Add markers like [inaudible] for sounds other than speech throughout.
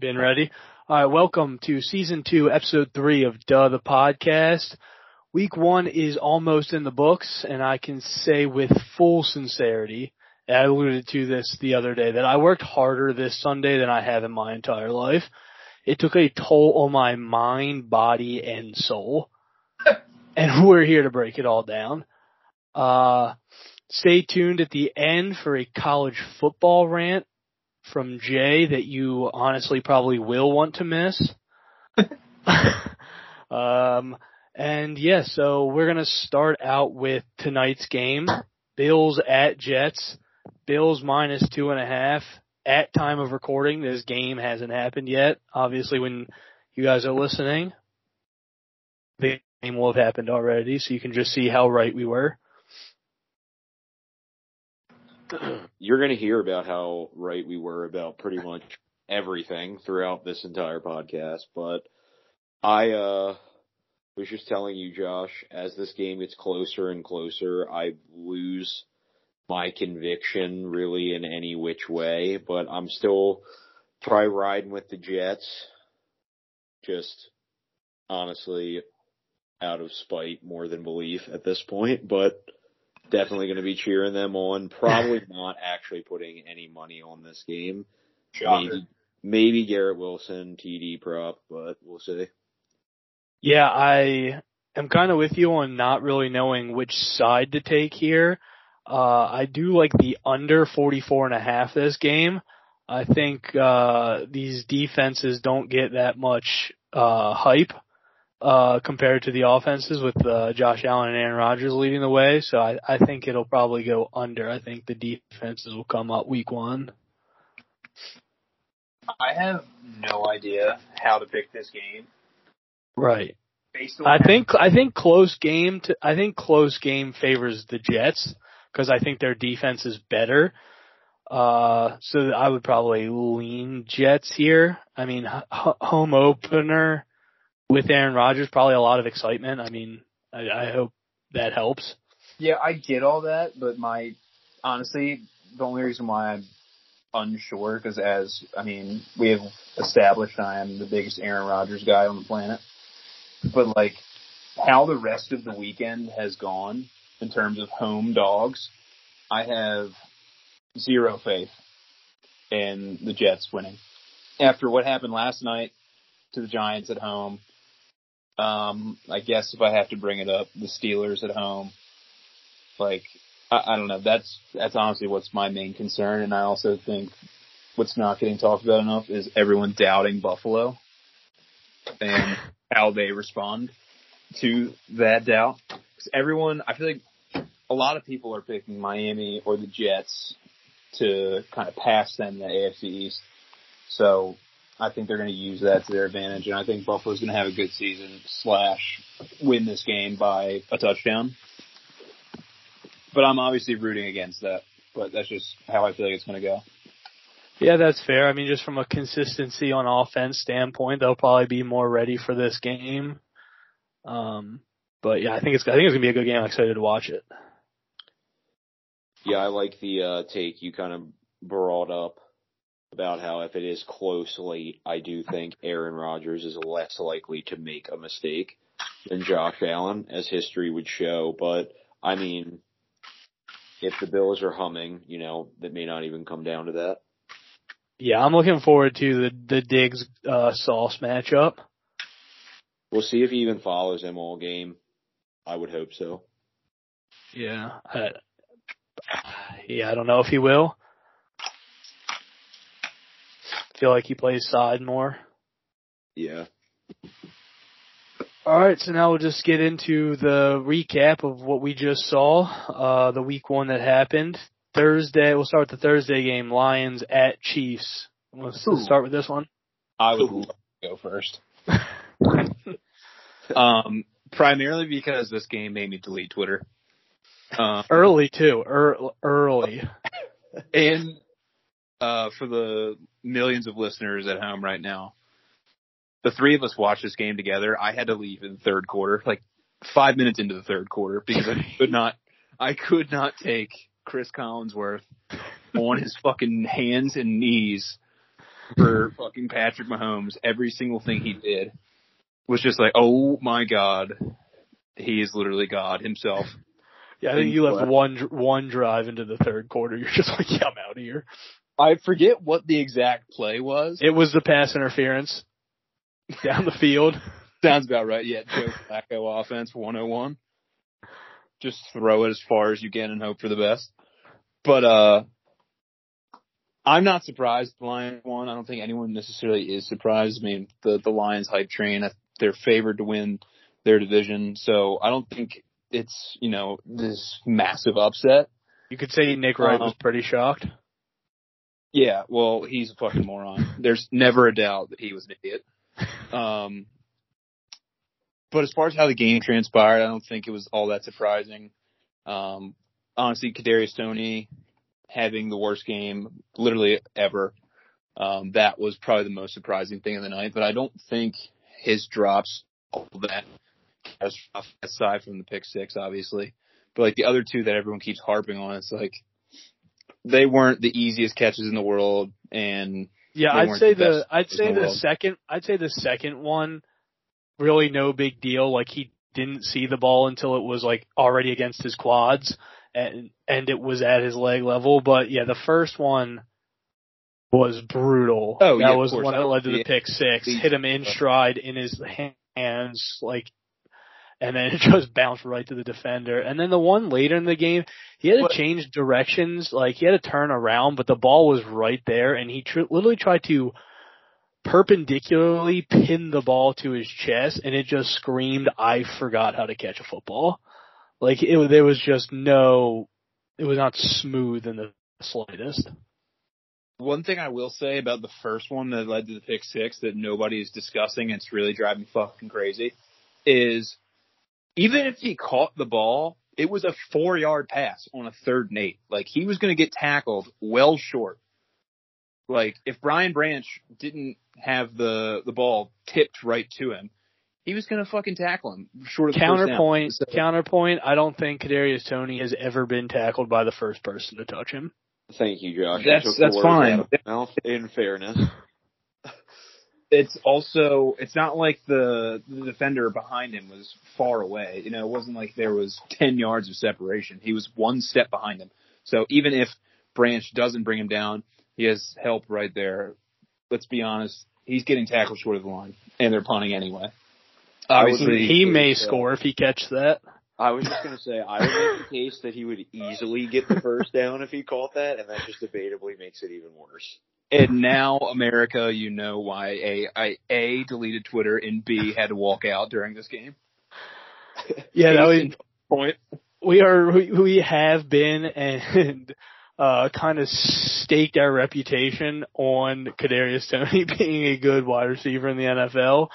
Been ready? All right, welcome to season two, episode three of Duh the podcast. Week one is almost in the books, and I can say with full sincerity, I alluded to this the other day, that I worked harder this Sunday than I have in my entire life. It took a toll on my mind, body, and soul. [laughs] and we're here to break it all down. Uh, stay tuned at the end for a college football rant from Jay that you honestly probably will want to miss. [laughs] um, and yeah, so we're gonna start out with tonight's game. Bills at Jets. Bills minus two and a half. At time of recording, this game hasn't happened yet. Obviously when you guys are listening, the game will have happened already, so you can just see how right we were. [clears throat] you're going to hear about how right we were about pretty much everything throughout this entire podcast. But I uh, was just telling you, Josh, as this game gets closer and closer, I lose my conviction really in any which way. But I'm still probably riding with the Jets. Just honestly out of spite more than belief at this point, but definitely going to be cheering them on. Probably [laughs] not actually putting any money on this game. Maybe, maybe Garrett Wilson TD prop, but we'll see. Yeah, I am kind of with you on not really knowing which side to take here. Uh, I do like the under 44 and a half this game. I think, uh, these defenses don't get that much, uh, hype uh, compared to the offenses with uh, Josh Allen and Aaron Rodgers leading the way. So I, I think it'll probably go under. I think the defenses will come up week one. I have no idea how to pick this game. Right. I think I think close game to I think close game favors the Jets because I think their defense is better. Uh, so I would probably lean Jets here. I mean, h- home opener with Aaron Rodgers, probably a lot of excitement. I mean, I, I hope that helps. Yeah, I get all that, but my honestly, the only reason why I'm unsure because as I mean, we have established I am the biggest Aaron Rodgers guy on the planet, but like how the rest of the weekend has gone in terms of home dogs, I have zero faith in the Jets winning. After what happened last night to the Giants at home, um, I guess if I have to bring it up, the Steelers at home, like I, I don't know. That's that's honestly what's my main concern, and I also think what's not getting talked about enough is everyone doubting Buffalo and how they respond to that doubt. Because everyone, I feel like a lot of people are picking Miami or the Jets to kind of pass them the AFC East. So I think they're going to use that to their advantage, and I think Buffalo's going to have a good season slash win this game by a touchdown. But I'm obviously rooting against that. But that's just how I feel like it's going to go. Yeah, that's fair. I mean, just from a consistency on offense standpoint, they'll probably be more ready for this game. Um, but yeah, I think it's I think it's gonna be a good game. I'm excited to watch it. Yeah, I like the uh, take you kind of brought up about how if it is close late, I do think Aaron Rodgers is less likely to make a mistake than Josh Allen, as history would show. But I mean, if the Bills are humming, you know, that may not even come down to that. Yeah, I'm looking forward to the the Diggs uh, Sauce matchup. We'll see if he even follows him all game. I would hope so. Yeah, I, yeah, I don't know if he will feel like he plays side more. Yeah. All right, so now we'll just get into the recap of what we just saw, uh, the week one that happened. Thursday, we'll start with the Thursday game, Lions at Chiefs. Let's, let's start with this one. I would love to go first. [laughs] um, primarily because this game made me delete Twitter. Uh, early too, early. and uh, for the millions of listeners at home right now, the three of us watched this game together. I had to leave in the third quarter, like five minutes into the third quarter, because I [laughs] could not, I could not take Chris Collinsworth on his fucking hands and knees for fucking Patrick Mahomes. Every single thing he did was just like, oh my god, he is literally God himself. Yeah, I think you left one one drive into the third quarter. You're just like, yeah, I'm out of here. I forget what the exact play was. It was the pass interference down the field. Sounds about right. Yeah, Joe Flacco offense 101. Just throw it as far as you can and hope for the best. But uh I'm not surprised the Lions won. I don't think anyone necessarily is surprised. I mean, the the Lions hype train, they're favored to win their division, so I don't think it's, you know, this massive upset. You could say Nick Wright was pretty shocked. Yeah, well, he's a fucking moron. There's never a doubt that he was an idiot. Um, but as far as how the game transpired, I don't think it was all that surprising. Um, honestly, Kadarius Toney having the worst game literally ever. Um, that was probably the most surprising thing of the night. But I don't think his drops all that aside from the pick six, obviously. But like the other two that everyone keeps harping on, it's like they weren't the easiest catches in the world, and yeah, I'd say the, the I'd say the, the second I'd say the second one really no big deal. Like he didn't see the ball until it was like already against his quads and and it was at his leg level. But yeah, the first one was brutal. Oh, that yeah, was the one that led to the pick six. Hit him in stride in his hands, like, and then [laughs] it just bounced right to the defender. And then the one later in the game, he had to but, change directions, like he had to turn around, but the ball was right there, and he tr- literally tried to perpendicularly pin the ball to his chest, and it just screamed, "I forgot how to catch a football." Like it, there was just no, it was not smooth in the slightest. One thing I will say about the first one that led to the pick six that nobody is discussing, and it's really driving me fucking crazy, is even if he caught the ball, it was a four yard pass on a third and eight. Like he was going to get tackled well short. Like if Brian Branch didn't have the the ball tipped right to him, he was going to fucking tackle him short of counterpoint. So, counterpoint. I don't think Kadarius Toney has ever been tackled by the first person to touch him. Thank you, Josh. That's that's fine. In fairness, it's also it's not like the the defender behind him was far away. You know, it wasn't like there was ten yards of separation. He was one step behind him. So even if Branch doesn't bring him down, he has help right there. Let's be honest, he's getting tackled short of the line, and they're punting anyway. Obviously, he may score if he catches that. I was just gonna say I would make the case that he would easily get the first down if he caught that, and that just debatably makes it even worse. And now, America, you know why a I a deleted Twitter and B had to walk out during this game. Yeah, that was point. We are we, we have been and uh kind of staked our reputation on Kadarius Toney [laughs] being a good wide receiver in the NFL.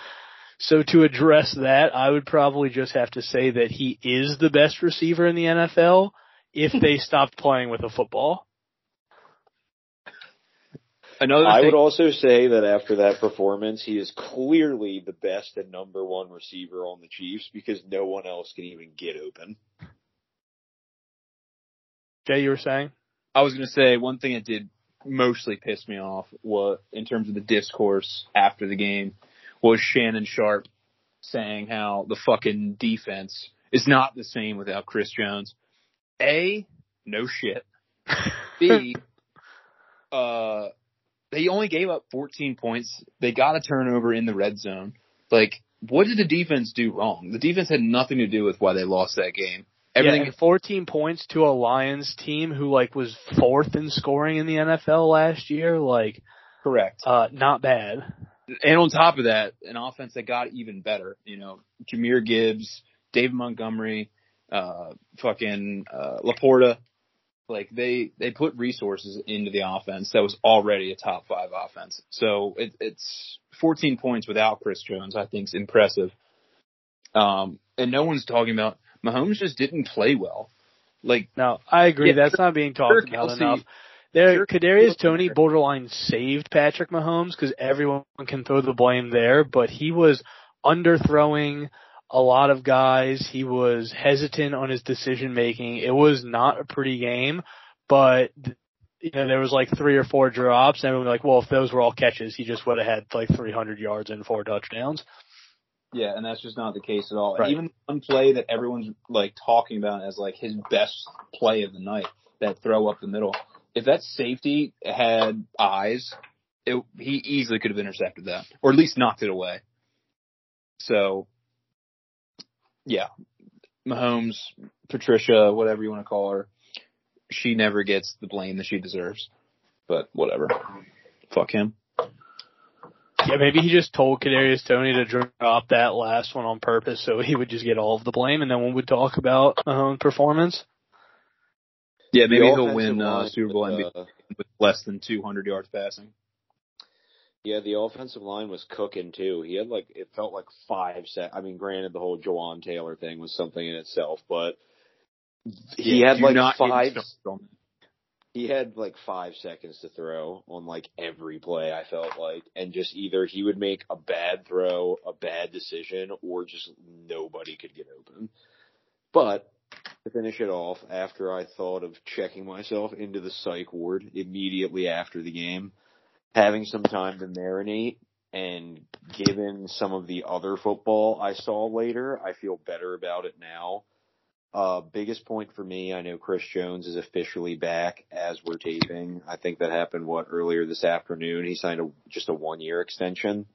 So to address that, I would probably just have to say that he is the best receiver in the NFL if they [laughs] stopped playing with a football. Another I would also say that after that performance, he is clearly the best and number one receiver on the Chiefs because no one else can even get open. Jay, you were saying? I was going to say one thing that did mostly piss me off was in terms of the discourse after the game was Shannon Sharpe saying how the fucking defense is not the same without Chris Jones. A, no shit. B, [laughs] uh, they only gave up 14 points. They got a turnover in the red zone. Like, what did the defense do wrong? The defense had nothing to do with why they lost that game. Everything. Yeah, 14 points to a Lions team who like was fourth in scoring in the NFL last year. Like, correct. Uh, not bad and on top of that, an offense that got even better. You know, Jahmyr Gibbs, David Montgomery, uh, fucking uh, Laporta. Like they they put resources into the offense that was already a top five offense. So it, it's 14 points without Chris Jones. I think is impressive. Um, and no one's talking about Mahomes just didn't play well. Like no, I agree. Yeah, That's not being talked about Kelce, enough. There. Kadarius Toney borderline saved Patrick Mahomes because everyone can throw the blame there, but he was underthrowing a lot of guys. He was hesitant on his decision making. It was not a pretty game, but you know, there was like three or four drops, and everyone was like, well, if those were all catches, he just would have had like 300 yards and four touchdowns. Yeah, and that's just not the case at all. Right. Even one play that everyone's like talking about as like his best play of the night, that throw up the middle. If that safety had eyes, it, he easily could have intercepted that, or at least knocked it away. So, yeah, Mahomes, Patricia, whatever you want to call her, she never gets the blame that she deserves. But whatever, fuck him. Yeah, maybe he just told Kadarius Toney to drop that last one on purpose so he would just get all of the blame, and then we would talk about Mahomes' performance. Yeah, maybe he'll win uh, Super Bowl MVP uh, with less than 200 yards passing. Yeah, the offensive line was cooking too. He had like it felt like five sec. I mean, granted, the whole Jawaan Taylor thing was something in itself, but he Yeah, had like five. started on that. He had like five seconds to throw on like every play. I felt like, and just either he would make a bad throw, a bad decision, or just nobody could get open. But to finish it off, after I thought of checking myself into the psych ward immediately after the game, having some time to marinate, and given some of the other football I saw later, I feel better about it now. Uh, biggest point for me, I know Chris Jones is officially back as we're taping. I think that happened, what, earlier this afternoon. He signed a, just a one year extension.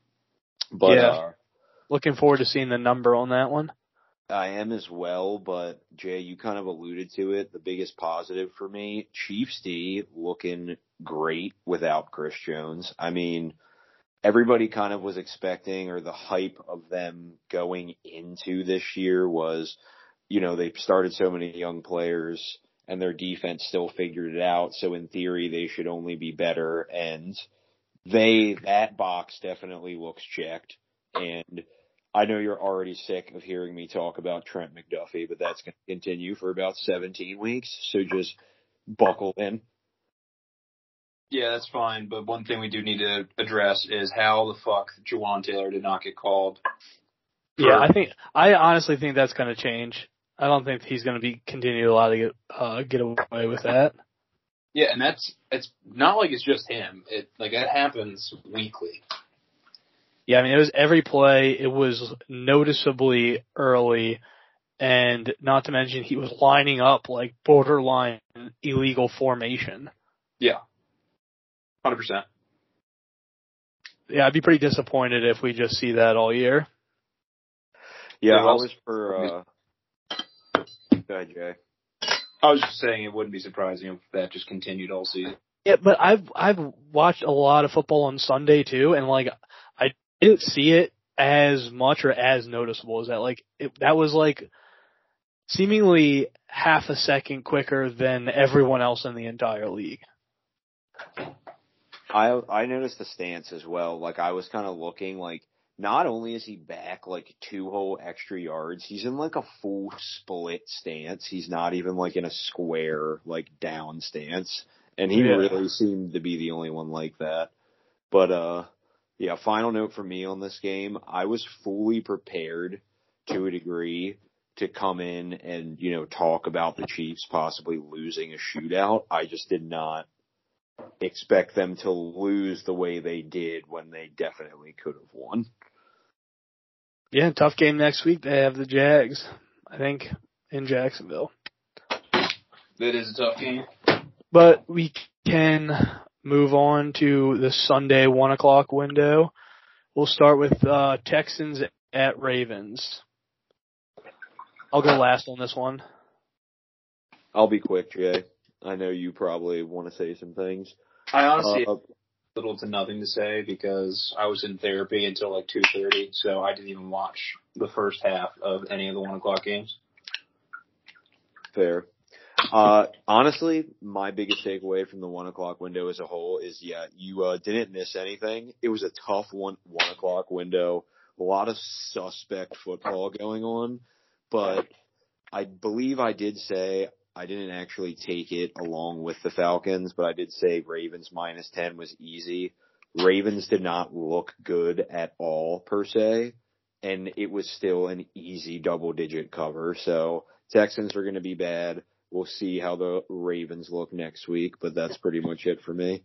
But, Yeah. uh, Looking forward to seeing the number on that one. I am as well, but Jay, you kind of alluded to it. The biggest positive for me, Chiefs D looking great without Chris Jones. I mean, everybody kind of was expecting or the hype of them going into this year was, you know, they started so many young players and their defense still figured it out. So in theory, they should only be better. And they, that box definitely looks checked. And I know you're already sick of hearing me talk about Trent McDuffie, but that's going to continue for about 17 weeks. So just buckle in. Yeah, that's fine. But one thing we do need to address is how the fuck Jawaan Taylor did not get called. Yeah, I think I honestly think that's going to change. I don't think he's going to be continue allowed to get uh, get away with that. Yeah, and that's it's not like it's just him. It like that happens weekly. Yeah, I mean it was every play. It was noticeably early, and not to mention he was lining up like borderline illegal formation. Yeah, hundred percent. Yeah, I'd be pretty disappointed if we just see that all year. Yeah, Yeah, I was for, uh, go ahead, Jay. I was just saying it wouldn't be surprising if that just continued all season. Yeah, but I've I've watched a lot of football on Sunday too, and like I didn't see it as much or as noticeable as that. Like it, that was like seemingly half a second quicker than everyone else in the entire league. I I noticed the stance as well. Like I was kind of looking like not only is he back like two whole extra yards, he's in like a full split stance. He's not even like in a square like down stance. And he Yeah. really seemed to be the only one like that. But uh yeah, final note for me on this game, I was fully prepared to a degree to come in and, you know, talk about the Chiefs possibly losing a shootout. I just did not expect them to lose the way they did when they definitely could have won. Yeah, tough game next week. They have the Jags, I think, in Jacksonville. That is a tough game. But we can move on to the Sunday one o'clock window. We'll start with uh, Texans at Ravens. I'll go last on this one. I'll be quick, Jay. I know you probably want to say some things. I honestly Uh, have little to nothing to say because I was in therapy until like two thirty, so I didn't even watch the first half of any of the one o'clock games. Fair. Uh, honestly, my biggest takeaway from the one o'clock window as a whole is, yeah, you uh, didn't miss anything. It was a tough one one o'clock window. A lot of suspect football going on, but I believe I did say I didn't actually take it along with the Falcons, but I did say Ravens minus ten was easy. Ravens did not look good at all per se, and it was still an easy double digit cover. So Texans are going to be bad. we'll see how the Ravens look next week, but that's pretty much it for me.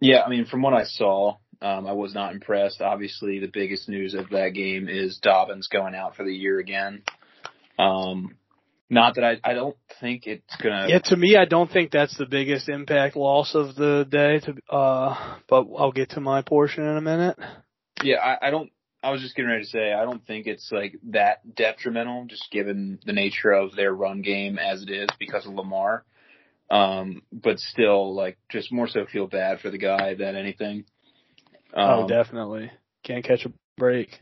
Yeah, I mean, from what I saw, um, I was not impressed. Obviously, the biggest news of that game is Dobbins going out for the year again. Um, not that I, I don't think it's gonna. Yeah, to me, I don't think that's the biggest impact loss of the day. To uh, but I'll get to my portion in a minute. Yeah, I, I don't. I was just getting ready to say I don't think it's like that detrimental, just given the nature of their run game as it is because of Lamar. Um, but still, like, just more so feel bad for the guy than anything. Um, oh, definitely. Can't catch a break.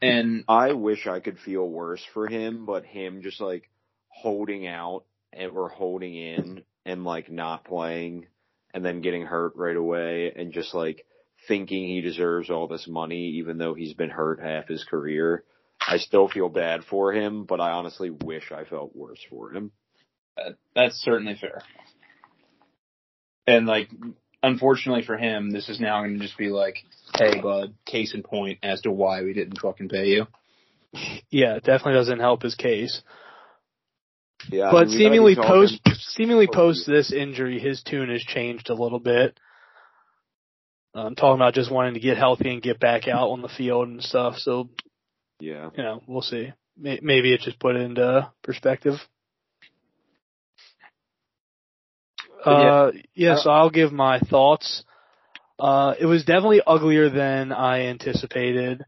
And I wish I could feel worse for him, but him just like holding out and or holding in and like not playing and then getting hurt right away and just like thinking he deserves all this money even though he's been hurt half his career. I still feel bad for him, but I honestly wish I felt worse for him. Uh, that's certainly fair. And like, unfortunately for him, this is now going to just be like, hey, bud, case in point as to why we didn't fucking pay you. Yeah, it definitely doesn't help his case. Yeah, but I mean, seemingly post [laughs] seemingly post this injury, his tune has changed a little bit. I'm talking about just wanting to get healthy and get back out on the field and stuff. So, yeah, you know, we'll see. Maybe it just put it into perspective. Uh, yeah, so I'll give my thoughts. Uh, it was definitely uglier than I anticipated.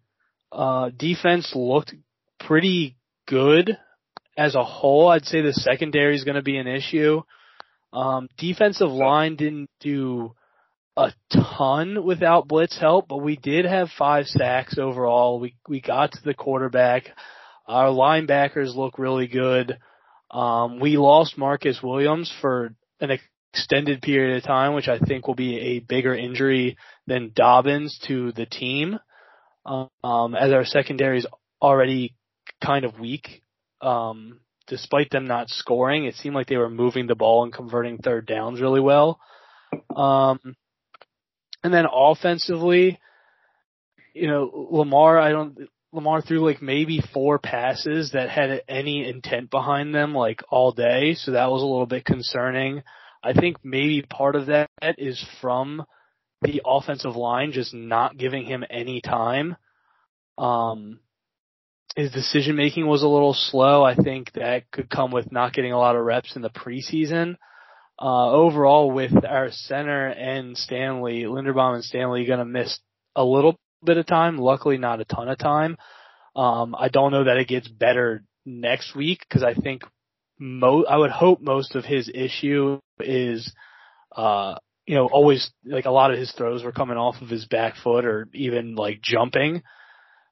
Uh, defense looked pretty good as a whole, I'd say the secondary is going to be an issue. Um, defensive line didn't do a ton without blitz help, but we did have five sacks overall. We we got to the quarterback. Our linebackers look really good. Um, we lost Marcus Williams for an extended period of time, which I think will be a bigger injury than Dobbins to the team. Um, as our secondary is already kind of weak um, despite them not scoring, it seemed like they were moving the ball and converting third downs really well. Um, and then offensively, you know, Lamar, I don't, Lamar threw like maybe four passes that had any intent behind them like all day. So that was a little bit concerning. I think maybe part of that is from the offensive line just not giving him any time. Um, his decision making was a little slow. I think that could come with not getting a lot of reps in the preseason. Uh, overall, with our center and Stanley, Linderbaum and Stanley, to miss a little bit of time. Luckily, not a ton of time. Um, I don't know that it gets better next week because I think mo- I would hope most of his issue is, uh, you know, always like a lot of his throws were coming off of his back foot or even like jumping.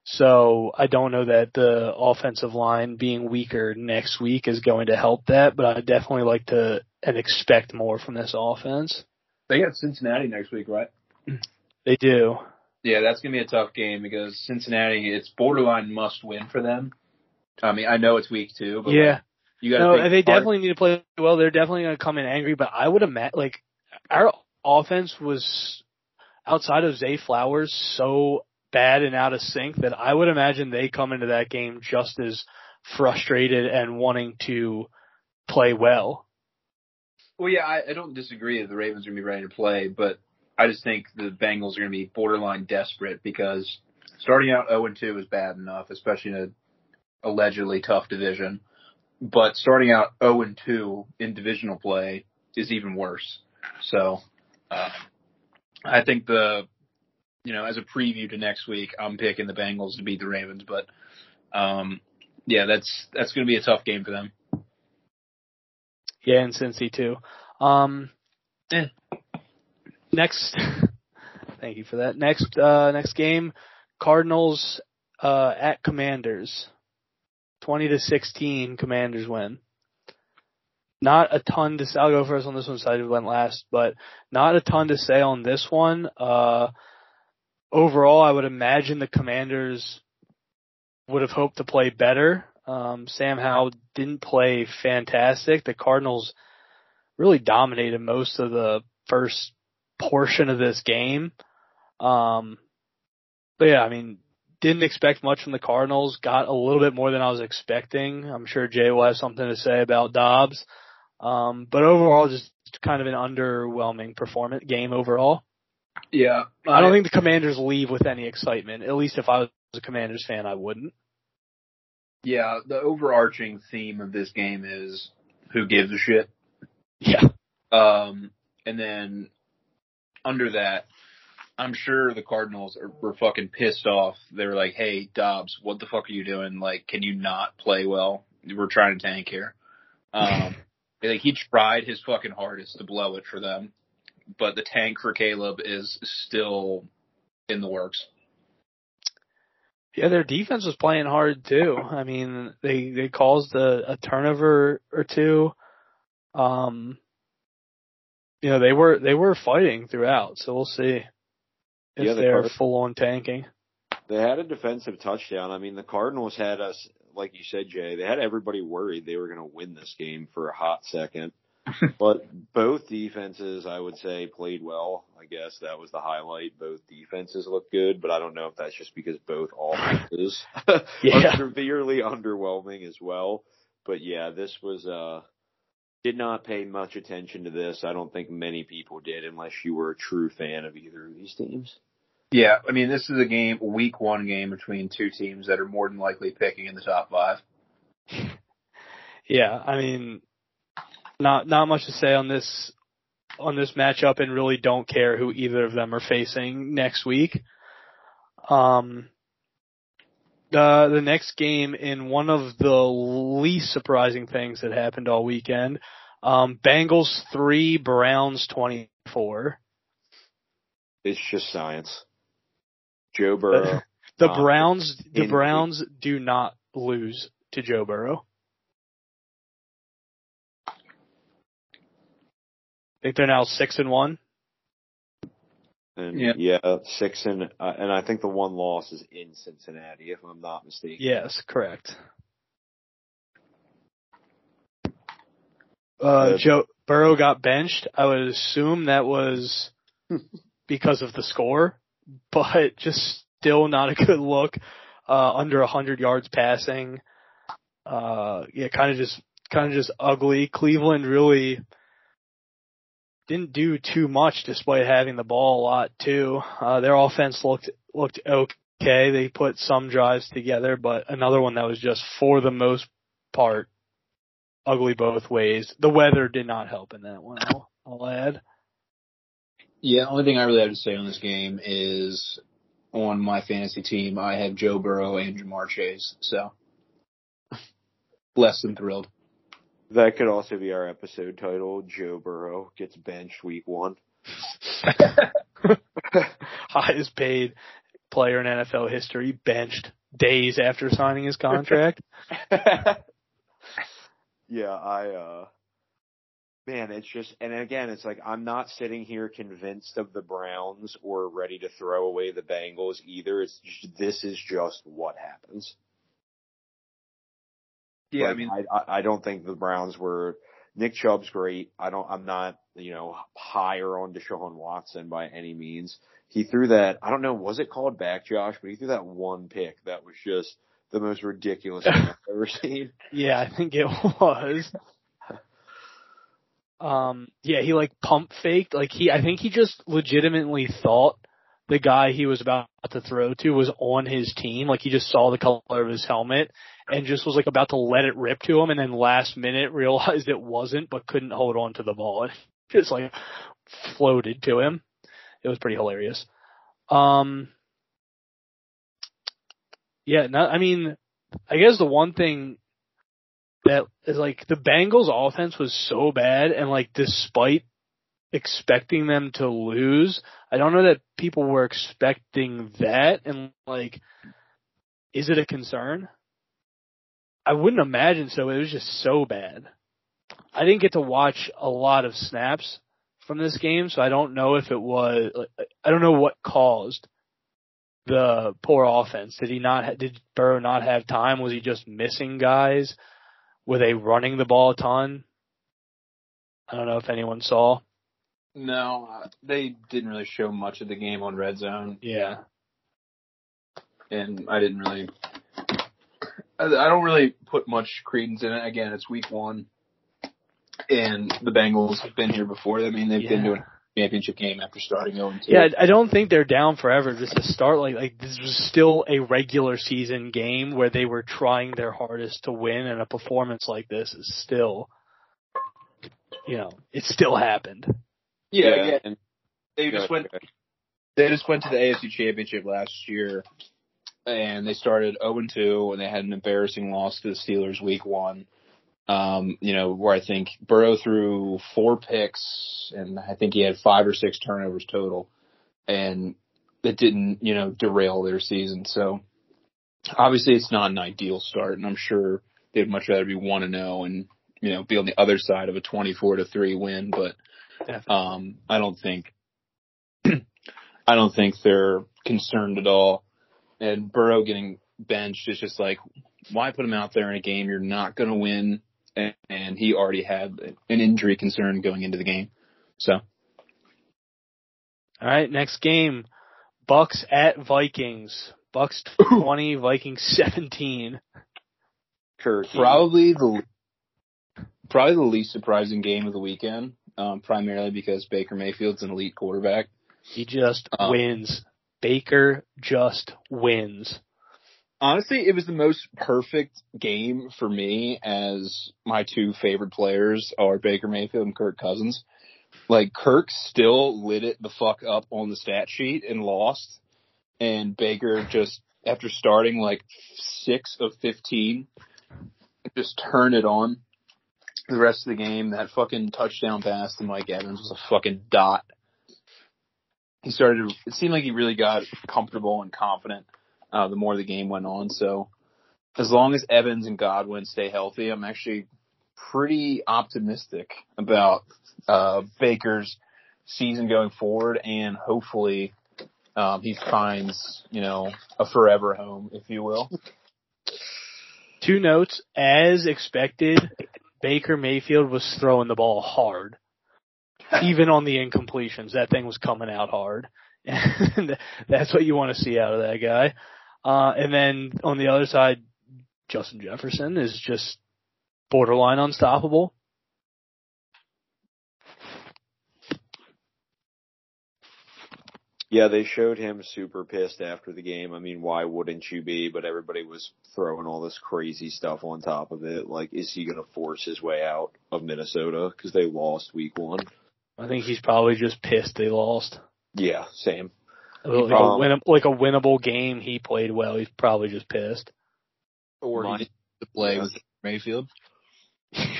So I don't know that the offensive line being weaker next week is going to help that, but I definitely like to and expect more from this offense. They got Cincinnati next week, right? [clears throat] They do. Yeah, that's gonna be a tough game because Cincinnati, it's borderline must win for them. I mean, I know it's week two, but yeah, like, you got. No, they definitely need to play well. They're definitely gonna come in angry, but I would imagine like our offense was outside of Zay Flowers so bad and out of sync that I would imagine they come into that game just as frustrated and wanting to play well. Well, yeah, I, I don't disagree that the Ravens are going to be ready to play, but I just think the Bengals are going to be borderline desperate because starting out 0 and 2 is bad enough, especially in a allegedly tough division. But starting out 0 and 2 in divisional play is even worse. So, uh, I think the you know, as a preview to next week, I'm picking the Bengals to beat the Ravens, but um, yeah, that's that's going to be a tough game for them. Yeah, and Cincy too. Um, eh. Next, [laughs] thank you for that. Next, uh, next game, Cardinals uh, at Commanders, twenty to sixteen. Commanders win. Not a ton to say. I'll go first on this one. So I went last, but not a ton to say on this one. Uh, overall, I would imagine the Commanders would have hoped to play better. Um, Sam Howell didn't play fantastic. The Cardinals really dominated most of the first portion of this game. Um, but yeah, I mean, didn't expect much from the Cardinals. Got a little bit more than I was expecting. I'm sure Jay will have something to say about Dobbs. Um, but overall, just kind of an underwhelming performance game overall. Yeah, I don't think the Commanders leave with any excitement. At least if I was a Commanders fan, I wouldn't. Yeah, the overarching theme of this game is who gives a shit. Yeah. Um, and then under that, I'm sure the Cardinals are, were fucking pissed off. They were like, "Hey, Dobbs, what the fuck are you doing? Like, can you not play well? We're trying to tank here." Um, [laughs] like he tried his fucking hardest to blow it for them, but the tank for Caleb is still in the works. Yeah, their defense was playing hard too. I mean, they they caused a, a turnover or two. Um, you know, they were they were fighting throughout, so we'll see if Yeah, the they're full on tanking. They had a defensive touchdown. I mean, the Cardinals had us, like you said, Jay, they had everybody worried they were going to win this game for a hot second. [laughs] but both defenses, I would say, played well. I guess that was the highlight. Both defenses looked good, but I don't know if that's just because both offenses [laughs] [laughs] Yeah. are severely underwhelming as well. But yeah, this was, uh, did not pay much attention to this. I don't think many people did unless you were a true fan of either of these teams. Yeah, I mean, this is a game, a week one game between two teams that are more than likely picking in the top five. Yeah, I mean, not not much to say on this on this matchup, and really don't care who either of them are facing next week. Um, the the next game in one of the least surprising things that happened all weekend, um, Bengals three, Browns twenty four. It's just science. Joe Burrow. [laughs] The Browns the Browns do not lose to Joe Burrow. Think they're now six and one. And Yeah. yeah, six and uh, and I think the one loss is in Cincinnati, if I'm not mistaken. Yes, correct. Uh, Uh, Joe Burrow got benched. I would assume that was [laughs] because of the score, but just still not a good look. Uh, under a hundred yards passing. Uh, yeah, kind of just, kind of just ugly. Cleveland really didn't do too much despite having the ball a lot too. Uh, their offense looked, looked okay. They put some drives together, but another one that was just for the most part ugly both ways. The weather did not help in that one. I'll, I'll add. Yeah, only thing I really have to say on this game is on my fantasy team, I have Joe Burrow and Ja'Marr Chase, so [laughs] less than thrilled. That could also be our episode title. Joe Burrow gets benched week one. [laughs] Highest paid player in NFL history benched days after signing his contract. [laughs] yeah, I uh man, it's just and again, it's like I'm not sitting here convinced of the Browns or ready to throw away the Bengals either. It's just, this is just what happens. Yeah, I mean, I, I I don't think the Browns were. Nick Chubb's great. I don't. I'm not. You know, higher on Deshaun Watson by any means. He threw that. I don't know. Was it called back, Josh? But he threw that one pick that was just the most ridiculous thing I've ever [laughs] seen. Yeah, I think it was. [laughs] Um, yeah, he like pump faked. Like he, I think he just legitimately thought the guy he was about to throw to was on his team. Like he just saw the color of his helmet and just was like about to let it rip to him and then last minute realized it wasn't but couldn't hold on to the ball. [laughs] It just like floated to him. It was pretty hilarious. Um, yeah, no, I mean, I guess the one thing that is like the Bengals offense was so bad and like despite expecting them to lose, I don't know that people were expecting that and like is it a concern? I wouldn't imagine so. It was just so bad. I didn't get to watch a lot of snaps from this game, so I don't know if it was I don't know what caused the poor offense. Did he not did Burrow not have time? Was he just missing guys? Were they running the ball a ton? I don't know if anyone saw. no, uh, they didn't really show much of the game on Red Zone. Yeah. and I didn't really. I I don't really put much credence in it. Again, it's week one, and the Bengals have been here before. I mean, they've been Yeah. doing a championship game after starting 0 2. Yeah, I don't think they're down forever. Just to start, like like this was still a regular season game where they were trying their hardest to win, and a performance like this is still, you know, it still happened. yeah, again, and they just went. They just went to the AFC Championship last year, and they started 0 2, and they had an embarrassing loss to the Steelers week one. Um, you know, where I think Burrow threw four picks, and I think he had five or six turnovers total, and it didn't, you know, derail their season. So obviously, it's not an ideal start, and I'm sure they'd much rather be one and zero and you know be on the other side of a 24 to three win. But um, I don't think [clears throat] I don't think they're concerned at all. And Burrow getting benched is just like, why put him out there in a game you're not going to win? And, and he already had an injury concern going into the game. So All right, next game, Bucks at Vikings. Bucks [coughs] twenty, Vikings seventeen. Turkey. probably the probably the least surprising game of the weekend, um, primarily because Baker Mayfield's an elite quarterback. He just Um, wins. Baker just wins. honestly, it was the most perfect game for me as my two favorite players are Baker Mayfield and Kirk Cousins. Like Kirk still lit it the fuck up on the stat sheet and lost. And Baker just after starting like six of fifteen, just turned it on. The rest of the game, that fucking touchdown pass to Mike Evans was a fucking dot. He started to, it seemed like he really got comfortable and confident uh, the more the game went on. So as long as Evans and Godwin stay healthy, I'm actually pretty optimistic about uh, Baker's season going forward, and hopefully um, he finds you know a forever home, if you will. Two notes, as expected, Baker Mayfield was throwing the ball hard. [laughs] Even on the incompletions, that thing was coming out hard. [laughs] And that's what you want to see out of that guy. Uh, and then on the other side, Justin Jefferson is just borderline unstoppable. Yeah, they showed him super pissed after the game. I mean, why wouldn't you be? But everybody was throwing all this crazy stuff on top of it. Like, is he going to force his way out of Minnesota because they lost week one? I think he's probably just pissed they lost. Yeah, same. Like a, Um, win, like a winnable game, he played well. He's probably just pissed. Or My- he to play Yeah. with Mayfield. Yeah.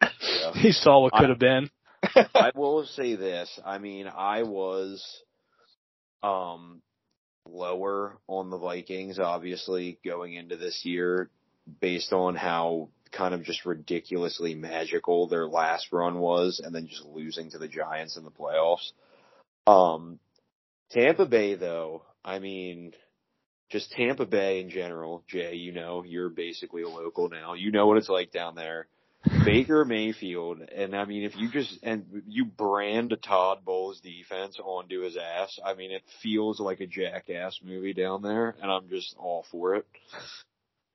[laughs] He saw what could have been. [laughs] I will say this. I mean, I was um lower on the Vikings, obviously, going into this year based on how kind of just ridiculously magical their last run was and then just losing to the Giants in the playoffs. Um Tampa Bay though, I mean just Tampa Bay in general, Jay, you know, you're basically a local now. You know what it's like down there. [laughs] Baker Mayfield, and I mean, if you just and you brand Todd Bowles defense onto his ass, I mean, it feels like a jackass movie down there, and I'm just all for it.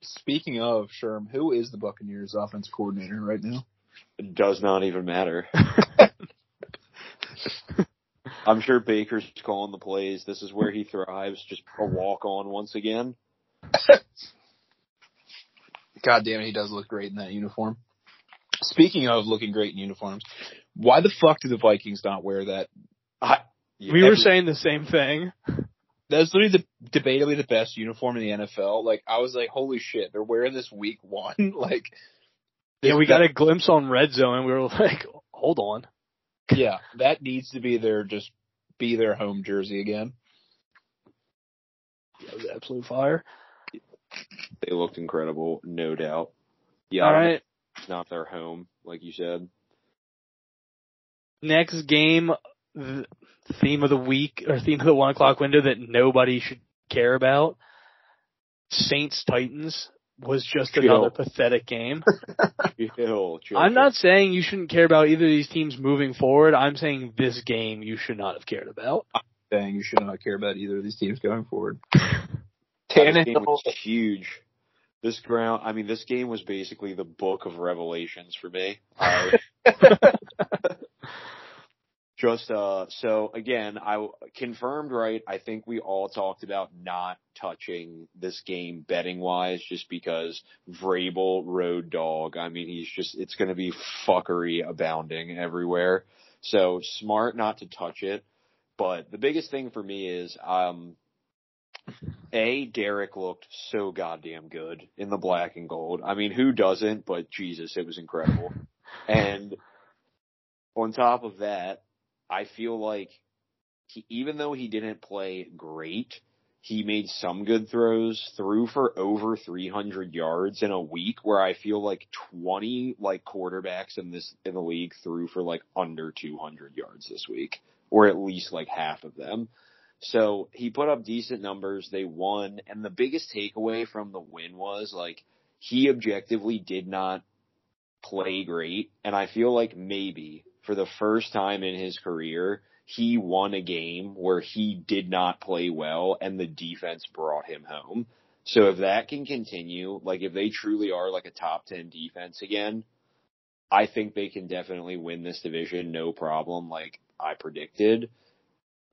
Speaking of Sherm, who is the Buccaneers offense coordinator right now? It does not even matter. [laughs] [laughs] I'm sure Baker's calling the plays. This is where he thrives. Just a walk on once again. God damn it, he does look great in that uniform. Speaking of looking great in uniforms, why the fuck do the Vikings not wear that? I, We were saying the same thing. That's literally the debatably the best uniform in the NFL. Like I was like, holy shit, they're wearing this week one. [laughs] like, Yeah, we that- got a glimpse on red zone and we were [laughs] like, hold on. Yeah, that needs to be their just be their home jersey again. That was absolute fire. they looked incredible, no doubt. Yeah, All right. it's not their home, like you said. Next game, the theme of the week or theme of the one o'clock window that nobody should care about. Saints Titans was just Chill. another pathetic game. [laughs] Chill, chill, I'm not saying you shouldn't care about either of these teams moving forward. I'm saying this game you should not have cared about. I'm saying you should not care about either of these teams going forward. [laughs] This game was huge. This ground, I mean, this game was basically the book of revelations for me. [laughs] I, just uh, so again, I confirmed right. I think we all talked about not touching this game betting wise, just because Vrabel road dog. I mean, he's just it's going to be fuckery abounding everywhere. So smart not to touch it. But the biggest thing for me is, um, a Derek looked so goddamn good in the black and gold. I mean, who doesn't? But Jesus, it was incredible. [laughs] and on top of that, I feel like he, even though he didn't play great, he made some good throws, threw for over 300 yards in a week where I feel like 20 like quarterbacks in this, in the league threw for like under 200 yards this week, or at least like half of them. So he put up decent numbers. They won. And the biggest takeaway from the win was like he objectively did not play great. And I feel like maybe for the first time in his career, he won a game where he did not play well and the defense brought him home. So if that can continue, like if they truly are like a top 10 defense again, I think they can definitely win this division no problem like I predicted.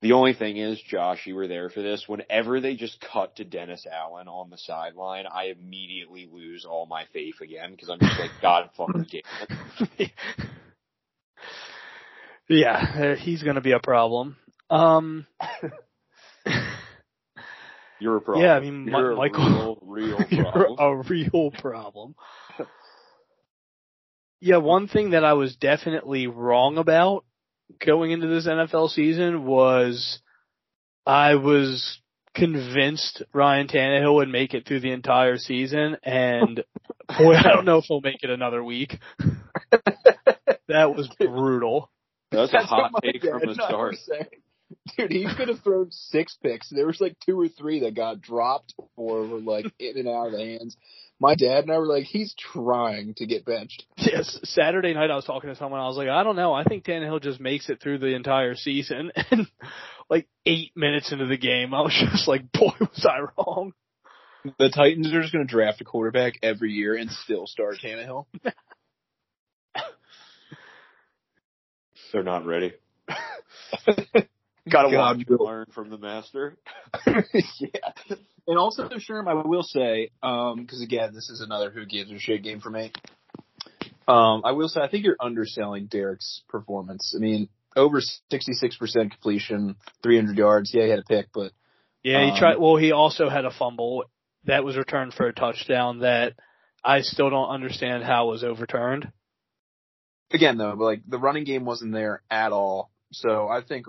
The only thing is, Josh, you were there for this. Whenever they just cut to Dennis Allen on the sideline, I immediately lose all my faith again because I'm just like, God fucking damn. [laughs] yeah, uh, he's going to be a problem. Um, [laughs] You're a problem. Yeah, I mean, You're Michael- real, real [laughs] you're [laughs] a real problem. Yeah, one thing that I was definitely wrong about going into this NFL season was I was convinced Ryan Tannehill would make it through the entire season and boy, I don't know if he'll make it another week. that was brutal. That was a hot take from the and I start. Dude, he could have thrown six picks. There was like two or three that got dropped or were like in and out of the hands. My dad and I were like, he's trying to get benched. Yes, Saturday night I was talking to someone. I was like, I don't know. I think Tannehill just makes it through the entire season. [laughs] And like eight minutes into the game, I was just like, boy, was I wrong. The Titans are just going to draft a quarterback every year and still start Tannehill. [laughs] They're not ready. [laughs] Gotta God, learn from the master. [laughs] [laughs] yeah. And also, Sherm, I will say, um, cause again, this is another who gives a shit game for me. Um, I will say, I think you're underselling Derek's performance. I mean, over 66% completion, 300 yards. Yeah, he had a pick, but Yeah, he Um, tried. Well, he also had a fumble that was returned for a touchdown that I still don't understand how was overturned. Again, though, like the running game wasn't there at all. So I think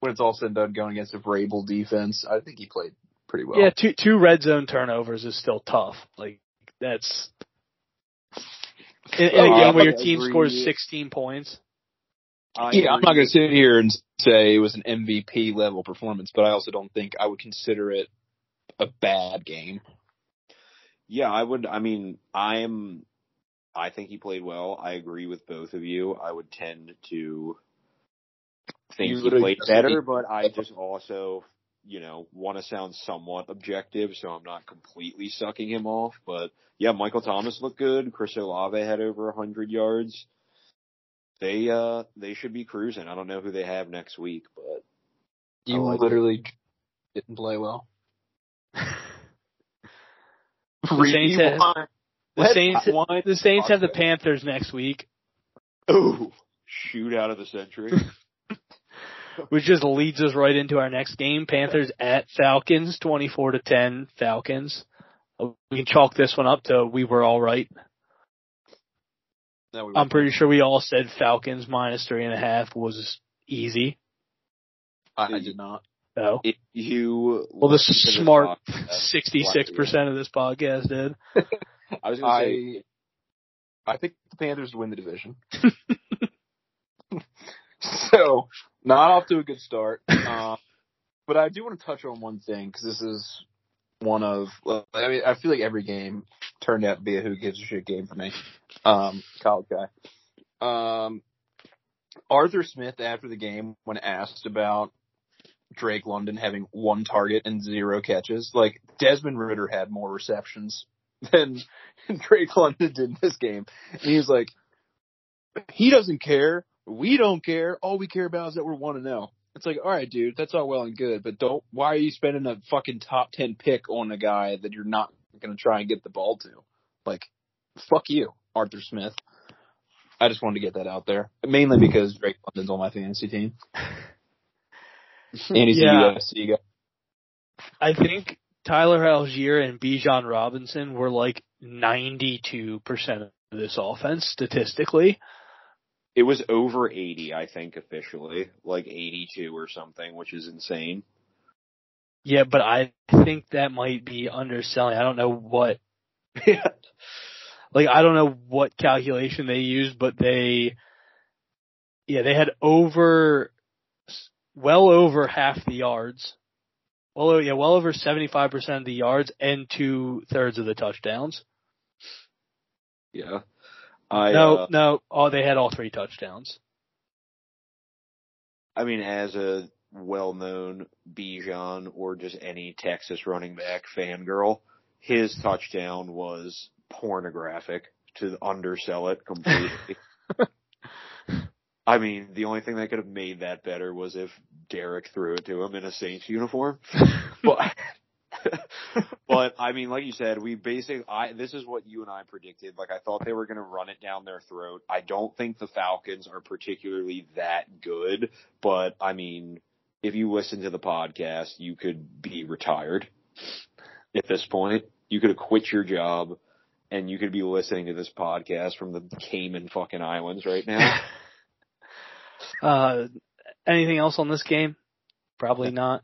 when it's all said and done going against a Vrabel defense, I think he played pretty well. yeah, two two red zone turnovers is still tough. Like that's in, in a I game where your team scores 16 points. I Yeah, I'm not going to sit here and say it was an MVP level performance, but I also don't think I would consider it a bad game. Yeah, I would. I mean, I'm. I think he played well. I agree with both of you. I would tend to think You he played better, but I just also, you know, want to sound somewhat objective, so I'm not completely sucking him off. But yeah, Michael Thomas looked good. Chris Olave had over 100 yards. They uh they should be cruising. I don't know who they have next week, but You I like literally didn't play well. [laughs] The Saints have, the What? Saints, What? the Saints have the Panthers next week, Ooh, shoot out of the century. [laughs] which just leads us right into our next game. Panthers at Falcons, 24 to 10 Falcons. Uh, We can chalk this one up to we were all right. No, we I'm pretty sure we all said Falcons minus three and a half was easy. I did not. No. if you Well, the listen smart 66% of this podcast did. [laughs] I was gonna say I I think the Panthers win the division. [laughs] so not off to a good start. Um, but I do want to touch on one thing because this is one of. I mean, I feel like every game turned out to be a who gives a shit game for me. Um, college guy. Um, Arthur Smith after the game, when asked about Drake London having one target and zero catches. Like Desmond Ridder had more receptions [laughs] than Drake London did in this game. And he was like, he doesn't care. We don't care. All we care about is that we're one and zero. It's like, all right, dude, that's all well and good, but don't. Why are you spending a fucking top ten pick on a guy that you're not going to try and get the ball to? Like, fuck you, Arthur Smith. I just wanted to get that out there, mainly because Drake London's on my fantasy team, [laughs] and he's Yeah. a USC guy. I think Tyler Allgeier and Bijan Robinson were like 92% of this offense statistically. It was over 80, I think, officially. Like 82 or something, which is insane. Yeah, but I think that might be underselling. I don't know what, [laughs] like, I don't know what calculation they used, but they, yeah, they had over, well over half the yards. Well, yeah, well over 75% of the yards and two thirds of the touchdowns. Yeah. I, no, uh, no, oh, they had all three touchdowns. I mean, as a well-known Bijan or just any Texas running back fangirl, his touchdown was pornographic to undersell it completely. [laughs] I mean, the only thing that could have made that better was if Derek threw it to him in a Saints uniform. [laughs] but, [laughs] but I mean, like you said, we basically, I, this is what you and I predicted. Like I thought they were going to run it down their throat. I don't think the Falcons are particularly that good, but I mean, if you listen to the podcast, you could be retired at this point. You could have quit your job and you could be listening to this podcast from the Cayman fucking Islands right now. [laughs] Uh, anything else on this game? Probably not.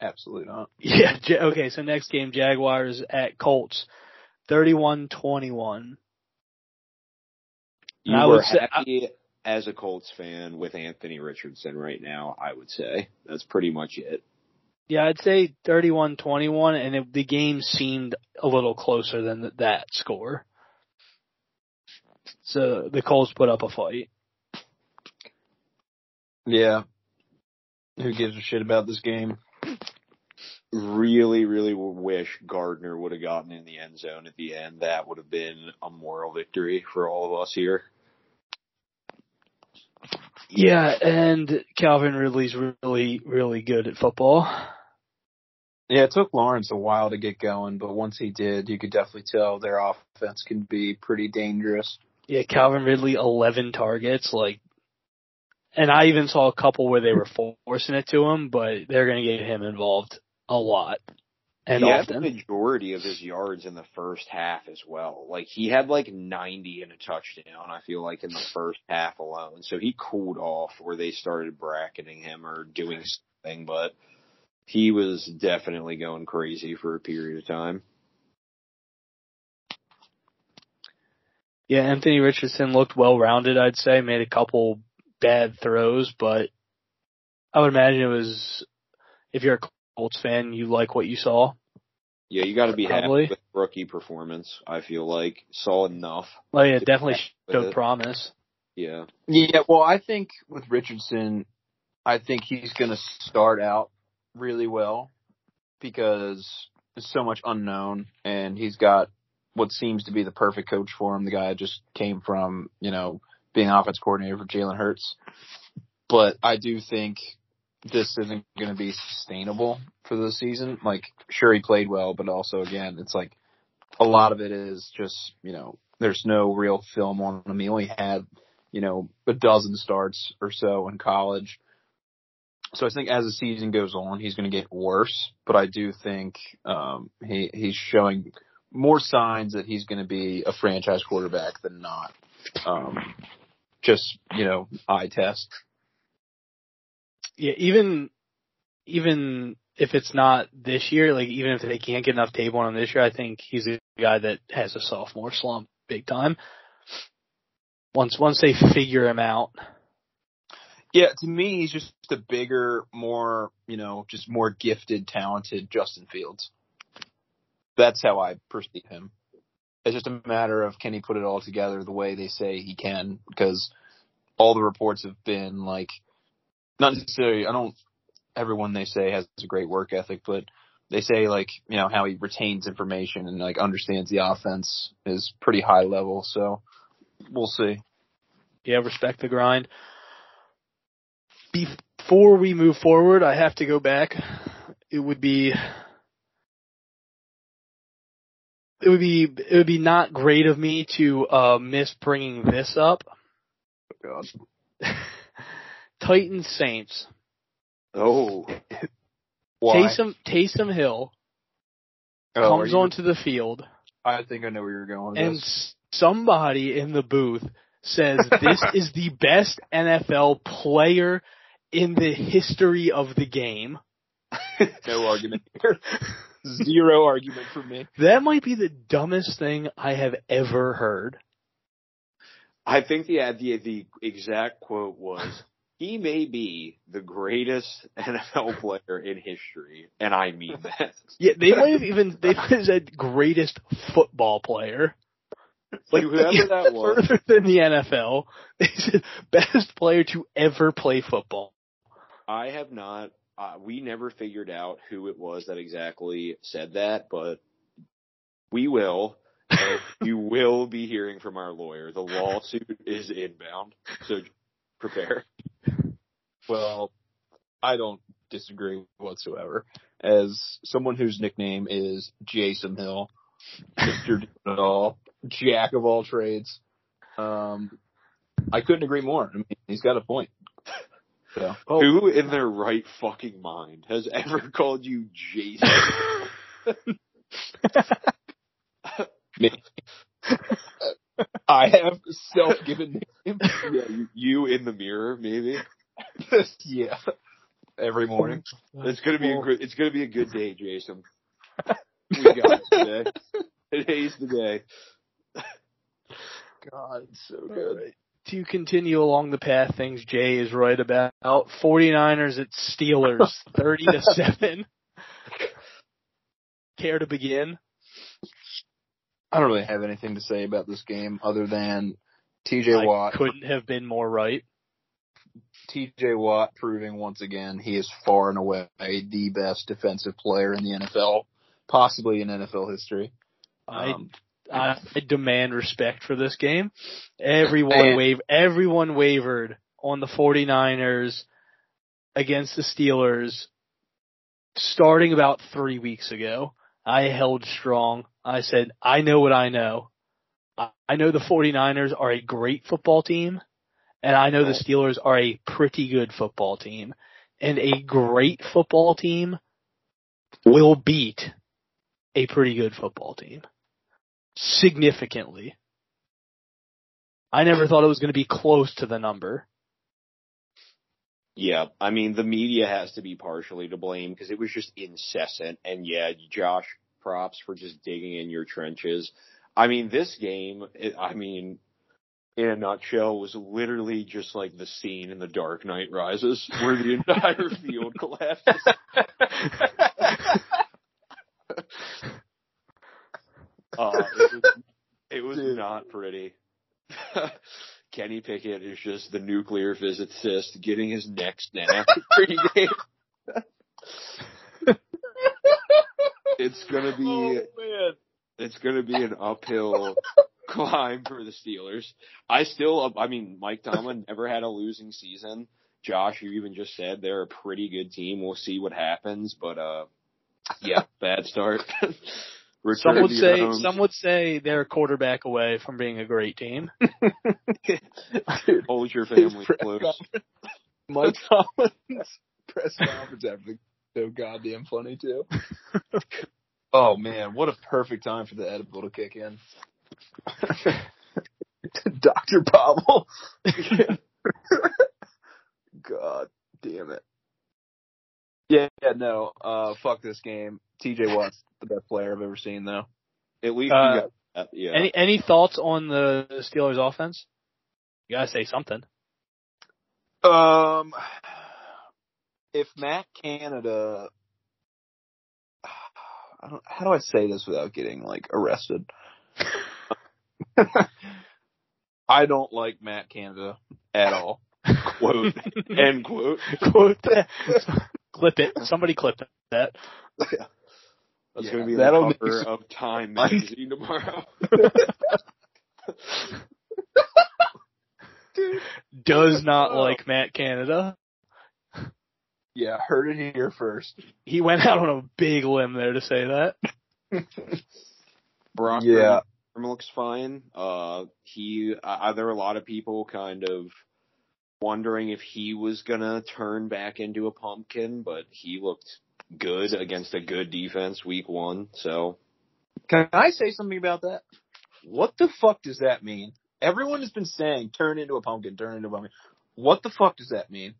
Absolutely not. [laughs] Yeah. Ja- Okay. So next game, Jaguars at Colts, thirty-one-twenty-one. You I were say- happy as a Colts fan with Anthony Richardson right now, I would say. That's pretty much it. Yeah, I'd say 31-21, and it, the game seemed a little closer than th- that score. So the Colts put up a fight. Yeah. Who gives a shit about this game? Really, really wish Gardner would have gotten in the end zone at the end. That would have been a moral victory for all of us here. Yeah, and Calvin Ridley's really, really good at football. Yeah, it took Lawrence a while to get going, but once he did, you could definitely tell their offense can be pretty dangerous. Yeah, Calvin Ridley, 11 targets, like, and I even saw a couple where they were forcing it to him, but they're going to get him involved a lot and he had the often. majority of his yards in the first half as well. Like he had like 90 and a touchdown, I feel like in the first half alone. So he cooled off where they started bracketing him or doing something, but he was definitely going crazy for a period of time. Yeah, Anthony Richardson looked well rounded, I'd say, made a couple bad throws, but I would imagine it was, if you're a Colts fan, you like what you saw. Yeah, you got to be Probably. happy with rookie performance. I feel like saw enough. Oh, like, it definitely showed it. promise. Yeah, Yeah, well, I think with Richardson, I think he's going to start out really well because there's so much unknown, and he's got what seems to be the perfect coach for him. The guy just came from, you know, being offense coordinator for Jalen Hurts. But I do think this isn't going to be sustainable for the season. Like, sure, he played well, but also, again, it's like a lot of it is just, you know, there's no real film on him. He only had you know, a dozen starts or so in college. So I think as the season goes on, he's going to get worse. But I do think um, he he's showing more signs that he's going to be a franchise quarterback than not. Um, just you know, eye test. Yeah, even, even if it's not this year, like even if they can't get enough tape on him this year, I think he's a guy that has a sophomore slump big time. Once, once they figure him out. Yeah, to me, he's just a bigger, more you know, just more gifted, talented Justin Fields. That's how I perceive him. It's just a matter of can he put it all together the way they say he can, because all the reports have been like, not necessarily. I don't everyone they say has a great work ethic, but they say like you know how he retains information and like understands the offense is pretty high level. So we'll see. Yeah, respect the grind. Before we move forward, I have to go back. It would be it would be it would be not great of me to uh, miss bringing this up. Oh God. [laughs] Titans Saints. Oh, [laughs] Why? Taysom Taysom Hill Oh, comes you- onto the field I think I know where you're going and this. somebody in the booth says this [laughs] is the best NFL player in the history of the game. No argument here. Zero argument for me. [laughs] That might be the dumbest thing I have ever heard. I think the the the exact quote was, "He may be the greatest NFL player in history," and I mean that. [laughs] Yeah, they might have even they might have said greatest football player. [laughs] Like Whoever that was. further than the NFL. They said best player to ever play football. I have not. Uh, we never figured out who it was that exactly said that, but we will. [laughs] You will be hearing from our lawyer. The lawsuit is inbound, so prepare. Well, I don't disagree whatsoever. As someone whose nickname is Jason Hill, Mr. All, Jack of all trades, um, I couldn't agree more. I mean, he's got a point. So, Who oh. in their right fucking mind has ever [laughs] called you Jason? [laughs] me. I have self-given nickname. yeah, you, you in the mirror, maybe. [laughs] yeah. Every morning. It's gonna be a good. It's gonna be a good day, Jason. We got it today. Today's the day. God, it's so All right. To continue along the path things Jay is right about. 49ers at Steelers, [laughs] 30 to 7. Care to begin? I don't really have anything to say about this game other than TJ I Watt. couldn't have been more right. TJ Watt proving once again he is far and away the best defensive player in the NFL, possibly in NFL history. Um, I, I demand respect for this game. Everyone And- wav- everyone wavered on the 49ers against the Steelers starting about 3 weeks ago. I held strong. I said, I know what I know. I I know the 49ers are a great football team and I know the Steelers are a pretty good football team and a great football team will beat a pretty good football team significantly. I never thought it was going to be close to the number. Yeah, I mean the media has to be partially to blame because it was just incessant. And yeah, Josh, props for just digging in your trenches. I mean, this game, it, I mean, in a nutshell, was literally just like the scene in The Dark Knight Rises, where the entire [laughs] field collapses. [laughs] Uh, it was, it was not pretty. [laughs] Kenny Pickett is just the nuclear physicist getting his next neck snapped pregame. it's gonna be man. it's gonna be an uphill climb for the Steelers. I still, I mean, Mike Tomlin never had a losing season. Josh, you even just said they're a pretty good team. We'll see what happens, but uh, yeah, bad start. [laughs] Return Some would say homes. some would say they're a quarterback away from being a great team. [laughs] hold your family close. conference. Mike [laughs] Tomlin's press conference after the so goddamn funny too. oh man, what a perfect time for the edible to kick in. [laughs] Dr. Pavel. God damn it. Yeah, yeah, no, uh, fuck this game. TJ Watt's the best player I've ever seen though. At least Uh, got that. Yeah. Any any thoughts on the Steelers offense? You gotta say something. Um, if Matt Canada, I don't. How do I say this without getting like arrested? [laughs] I don't like Matt Canada at all. quote end quote. [laughs] Quote that. [laughs] Clip it. Somebody clip that. Yeah. That's Yeah, going to be that'll the make cover some- of Time [laughs] magazine tomorrow. [laughs] Does not Oh. like Matt Canada. Yeah, heard it here first. He went out on a big limb there to say that. [laughs] Brock Yeah. Purdy looks fine. Uh, he, uh, there were a lot of people kind of wondering if he was gonna turn back into a pumpkin, but he looked good against a good defense week one. So Can I say something about that? What the fuck does that mean? Everyone has been saying turn into a pumpkin, turn into a pumpkin. What the fuck does that mean?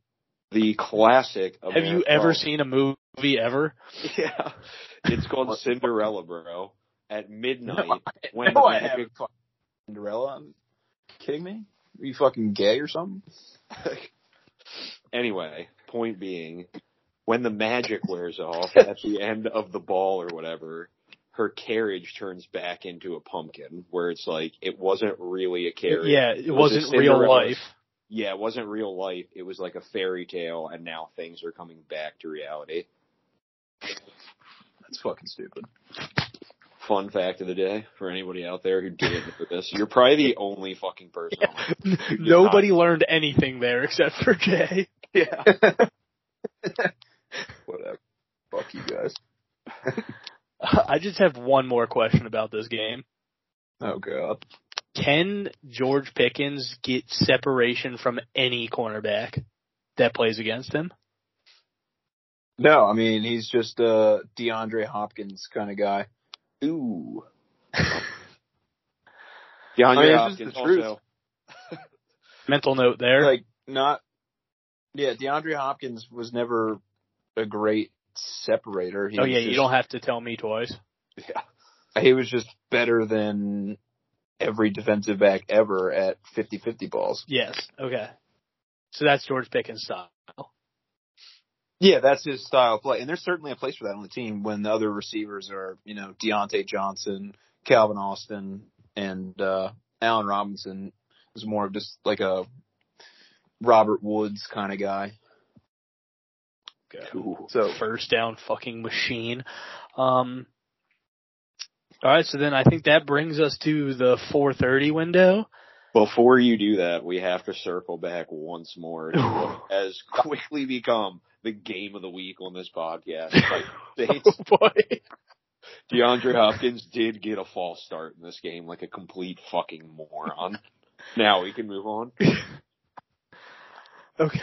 the classic. Have you ever well, seen a movie ever? [laughs] Yeah, it's called Cinderella, bro. At midnight, No, when no, the I magic haven't Cinderella. I'm kidding me? Are you fucking gay or something? [laughs] anyway, point being, when the magic wears off at the end of the ball or whatever, her carriage turns back into a pumpkin, where it's like it wasn't really a carriage. Yeah, it was wasn't real life. Yeah, it wasn't real life. It was like a fairy tale, and now things are coming back to reality. That's fucking stupid. Fun fact of the day for anybody out there who didn't know this. You're probably the only fucking person. on Nobody learned anything there except for Jay. [laughs] Yeah. [laughs] Whatever. Fuck you guys. [laughs] I just have one more question about this game. Oh god. Can George Pickens get separation from any cornerback that plays against him? No, I mean he's just a DeAndre Hopkins kind of guy. Ooh. [laughs] I DeAndre mean, it's Hopkins the truth. also. [laughs] Mental note there. Like not. Yeah, DeAndre Hopkins was never a great separator. He oh yeah, you don't have to tell me twice. Yeah. He was just better than every defensive back ever at 50-50 balls. Yes. Okay. So that's George Pickens style. Yeah, that's his style of play, and there's certainly a place for that on the team when the other receivers are, you know, Diontae Johnson, Calvin Austin, and uh Allen Robinson is more of just like a Robert Woods kind of guy. Ooh. So First down fucking machine. Um all right, so then I think that brings us to the 4:30 window. Before you do that, we have to circle back once more to [laughs] what has quickly become the game of the week on this podcast. [laughs] Like, Oh boy. DeAndre Hopkins did get a false start in this game like a complete fucking moron. Now we can move on. [laughs] Okay.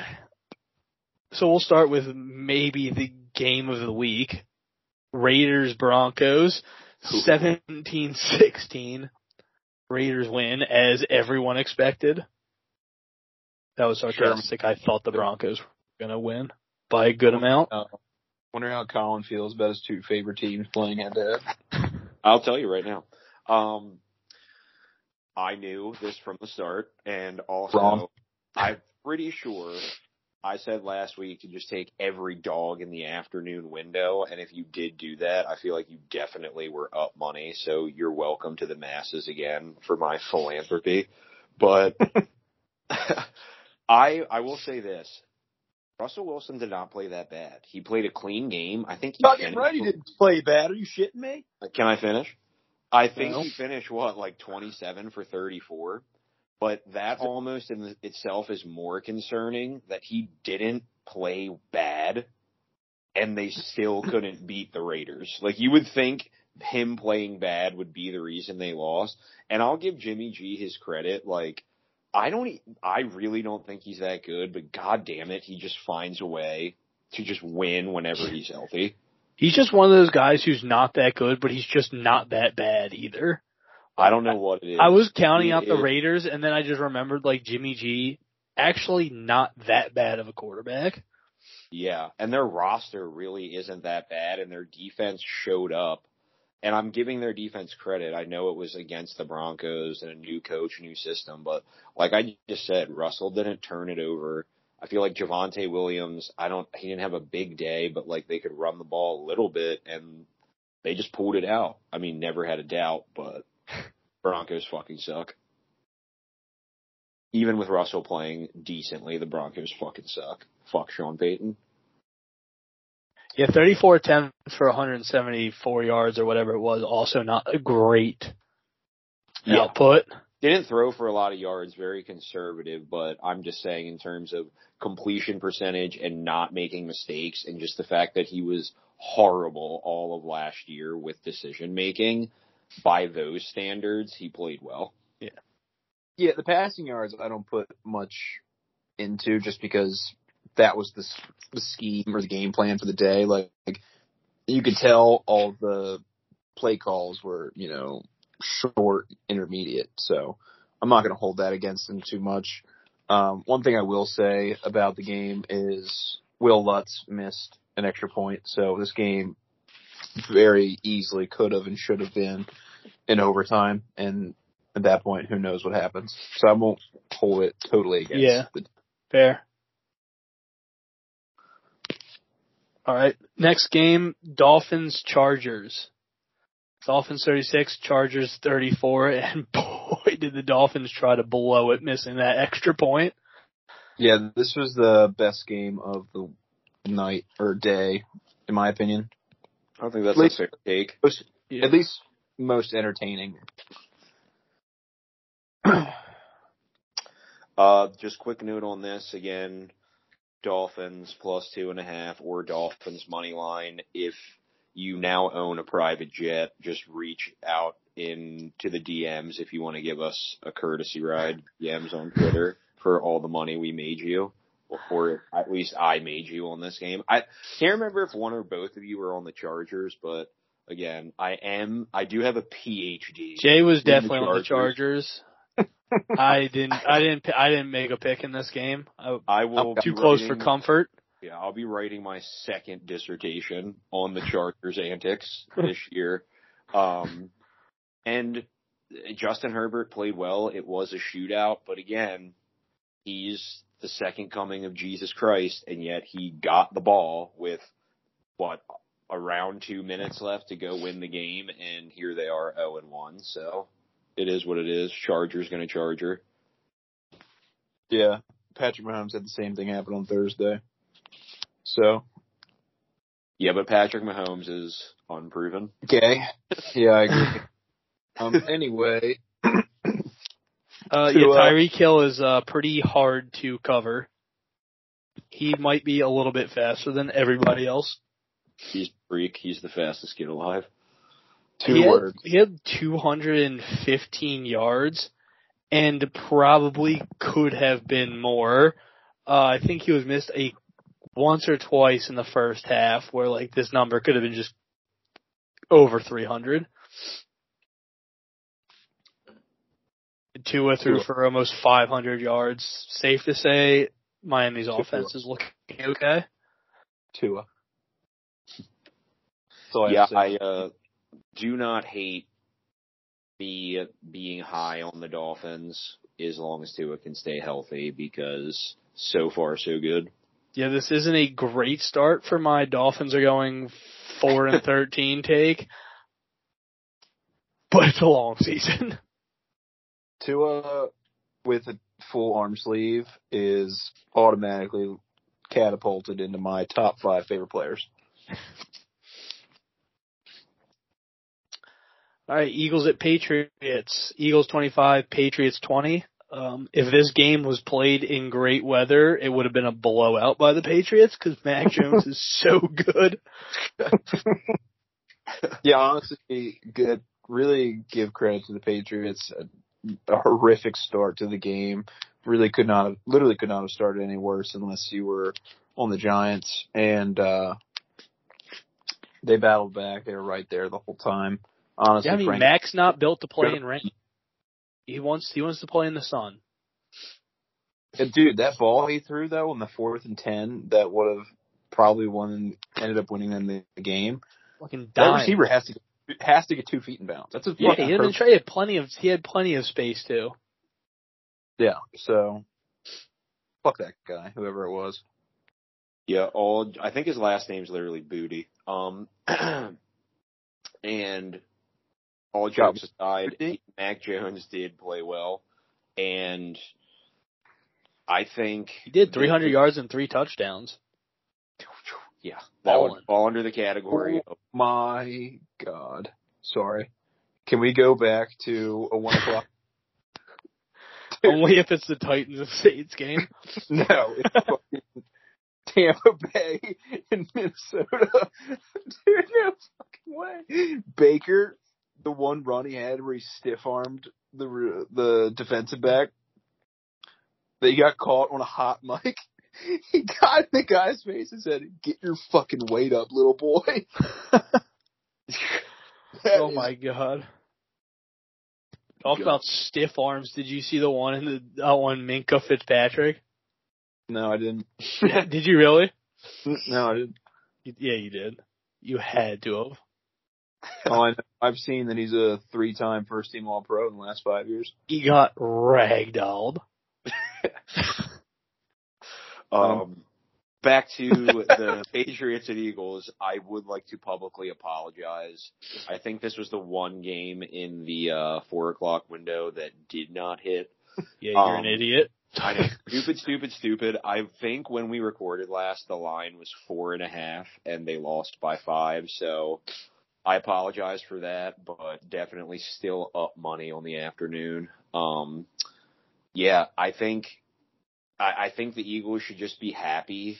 So we'll start with maybe the game of the week. Raiders Broncos 17-16. Raiders win as everyone expected. That was sarcastic. I thought the Broncos were going to win by a good amount. uh, wonder how Colin feels about his two favorite teams playing head to head. I'll tell you right now. Um, I knew this from the start, and also Wrong. I'm pretty sure I said last week to just take every dog in the afternoon window, and if you did do that, I feel like you definitely were up money. So you're welcome to the masses again for my [laughs] philanthropy. But [laughs] I I will say this. Russell Wilson did not play that bad. He played a clean game. I think he Fucking finished- right, he didn't play bad. Are you shitting me? can I finish? I think No. he finished what, like 27 for 34? But that almost in itself is more concerning that he didn't play bad and they still [laughs] couldn't beat the Raiders. Like you would think him playing bad would be the reason they lost. And I'll give Jimmy G his credit. Like I don't, e- I really don't think he's that good, but god damn it, he just finds a way to just win whenever he's healthy. He's just one of those guys who's not that good, but he's just not that bad either. I don't know what it is. I was counting He out the is- Raiders and then I just remembered like Jimmy G actually not that bad of a quarterback. Yeah, and their roster really isn't that bad, and their defense showed up. And I'm giving their defense credit. I know it was against the Broncos and a new coach, new system, but like I just said, Russell didn't turn it over. I feel like Javonte Williams, I don't, he didn't have a big day, but like they could run the ball a little bit, and they just pulled it out. I mean, never had a doubt, but Broncos fucking suck. Even with Russell playing decently, the Broncos fucking suck. Fuck Sean Payton. Yeah, 34 attempts for 174 yards or whatever it was. Also not a great Yeah. output. Didn't throw for a lot of yards, very conservative, but I'm just saying in terms of completion percentage and not making mistakes and just the fact that he was horrible all of last year with decision making, by those standards, he played well. Yeah, Yeah, the passing yards I don't put much into just because that was the, the scheme or the game plan for the day. Like, you could tell all the play calls were, you know, short, intermediate. So I'm not going to hold that against him too much. Um, one thing I will say about the game is Wil Lutz missed an extra point. So this game very easily could have and should have been in overtime. And at that point, who knows what happens. So I won't hold it totally against Yeah. the Fair. All right. Next game, Dolphins Chargers. Dolphins 36, Chargers 34, [laughs] and boy did the Dolphins try to blow it, missing that extra point. Yeah, this was the best game of the night or day, in my opinion. I don't think that's At least- a fair take. Most, Yeah. At least most entertaining. [clears throat] Uh, just quick note on this again. Dolphins plus two and a half or Dolphins money line. If you now own a private jet, just reach out into the DMs if you want to give us a courtesy ride. DMs on Twitter for all the money we made you, or at least I made you on this game. I can't remember if one or both of you were on the Chargers, but again, I am. I do have a PhD. Jay was the definitely on the Chargers. [laughs] I didn't. I didn't. I didn't make a pick in this game. I, I will too be close for comfort. Yeah, I'll be writing my second dissertation on the Chargers antics this [laughs] year. Um, and Justin Herbert played well. It was a shootout, but again, he's the second coming of Jesus Christ, and yet he got the ball with what around two minutes left to go win the game, and here they are, zero and one. So it is what it is. Chargers going to Charger. Yeah, Patrick Mahomes had the same thing happen on Thursday. So, Yeah, but Patrick Mahomes is unproven. okay. Yeah, I agree. [laughs] um, anyway, Uh, To, yeah, uh, Tyreek Hill is uh, pretty hard to cover. He might be a little bit faster than everybody else. He's freak. He's the fastest kid alive. two he had, words. He had 215 yards, and probably could have been more. Uh, I think he was missed a once or twice in the first half, where like this number could have been just over 300. Tua threw Tua. for almost 500 yards. Safe to say, Miami's offense is looking okay. Tua. That's all I yeah, have to say. I uh, do not hate the being high on the Dolphins as long as Tua can stay healthy because so far so good. Yeah, this isn't a great start for my Dolphins are going four and [laughs] thirteen take, but it's a long season. Tua with a full arm sleeve is automatically catapulted into my top five favorite players. All right, Eagles at Patriots. Eagles twenty five, Patriots twenty. Um, if this game was played in great weather, it would have been a blowout by the Patriots because Mac [laughs] Jones is so good. [laughs] Yeah, honestly, good. Really give credit to the Patriots. A, horrific start to the game. Really could not have, literally could not have started any worse unless you were on the Giants. And, uh, they battled back. They were right there the whole time. Honestly, Yeah, I mean, Frank, Mac's not built to play in rain. He wants he wants to play in the sun. And dude, that ball he threw though on the fourth and ten that would have probably won, ended up winning them the, game. Fucking That receiver has to has to get two feet in bounds. That's a Yeah, fucking he had, perfect- he had plenty of he had plenty of space too. yeah. So fuck that guy, whoever it was. Yeah, all I think his last name's literally Booty. Um, [clears throat] and all jokes aside, Booty? Mac Jones did play well, and I think He did 300 yards and three touchdowns. Yeah, That all, all under the category oh of My God. Sorry. Can we go back to a one o'clock? [laughs] Only if it's the Titans and Saints game. [laughs] no, it's fucking Tampa Bay and Minnesota. [laughs] Dude, no fucking way. Baker, the one run he had where he stiff armed the the defensive back, that he got caught on a hot mic. [laughs] He got in the guy's face and said, "Get your fucking weight up, little boy." [laughs] [laughs] Oh my god. Talk God. about stiff arms. Did you see the one in the uh, on Minkah Fitzpatrick? No, I didn't. Did you really? No, I didn't. Yeah, you did. You had to have. Oh, I know. I've seen that he's a three-time first-team All-Pro in the last five years. He got ragdolled. Um, back to the [laughs] Patriots and Eagles, I would like to publicly apologize. I think this was the one game in the uh, four o'clock window that did not hit. [laughs] Yeah, you're an Um, idiot. [laughs] I stupid, stupid, stupid. I think when we recorded last, the line was four and a half, and they lost by five. So I apologize for that, but definitely still up money on the afternoon. Um, yeah, I think I, I think the Eagles should just be happy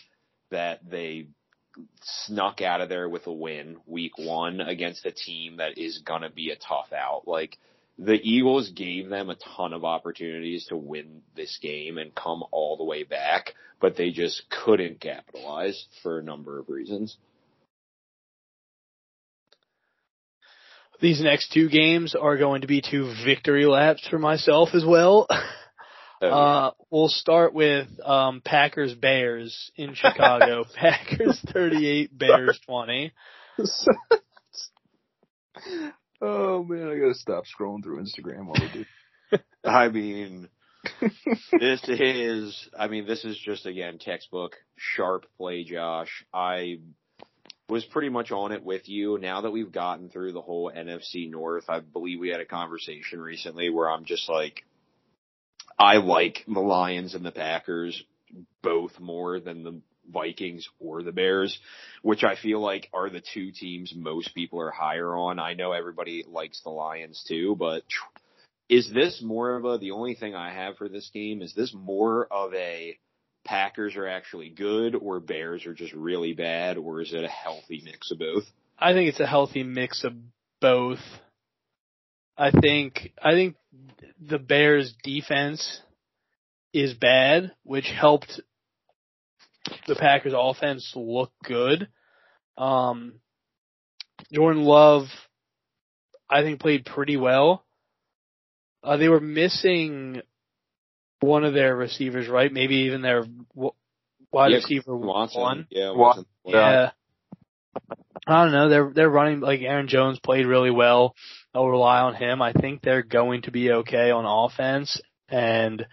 that they snuck out of there with a win week one against a team that is gonna be a tough out. Like the Eagles gave them a ton of opportunities to win this game and come all the way back, but they just couldn't capitalize for a number of reasons. These next two games are going to be two victory laps for myself as well. [laughs] So, Uh, we'll start with um, Packers Bears in [laughs] Chicago. Packers [laughs] 38, Bears 20. [laughs] oh man, I gotta stop scrolling through Instagram while we do. I mean, this is, I mean, this is just again textbook sharp play, Josh. I was pretty much on it with you. Now that we've gotten through the whole NFC North, I believe we had a conversation recently where I'm just like, I like the Lions and the Packers both more than the Vikings or the Bears, which I feel like are the two teams most people are higher on. I know everybody likes the Lions too, but is this more of a the only thing I have for this game is this more of a Packers are actually good or Bears are just really bad or is it a healthy mix of both? I think it's a healthy mix of both. I think I think the Bears defense is bad, which helped the Packers offense look good. Um Jordan Love I think played pretty well. Uh, they were missing one of their receivers, right? Maybe even their w- wide Yeah, receiver Watson, one. yeah, Wa- Watson. Yeah. I don't know. They're they're running like Aaron Jones played really well. I'll rely on him. I think they're going to be okay on offense. And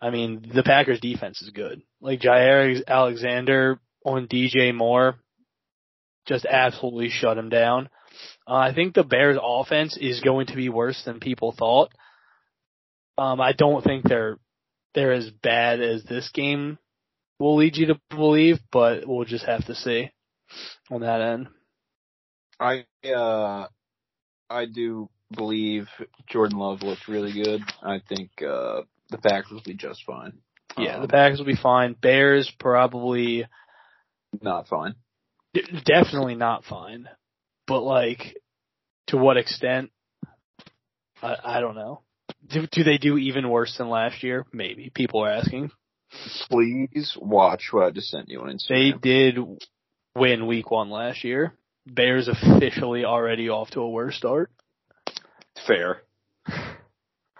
I mean, the Packers defense is good. Like Jaire Alexander on DJ Moore just absolutely shut him down. Uh, I think the Bears offense is going to be worse than people thought. Um, I don't think they're they're as bad as this game will lead you to believe, but we'll just have to see on that end. I uh, I do believe Jordan Love looked really good. I think uh, the Packers will be just fine. Yeah, Um, the Packers will be fine. Bears probably not fine. d- definitely not fine, but like to what extent? I, I don't know. Do, do they do even worse than last year? Maybe people are asking. Please watch what I just sent you on Instagram. They did win week one last year. Bears officially already off to a worse start. Fair.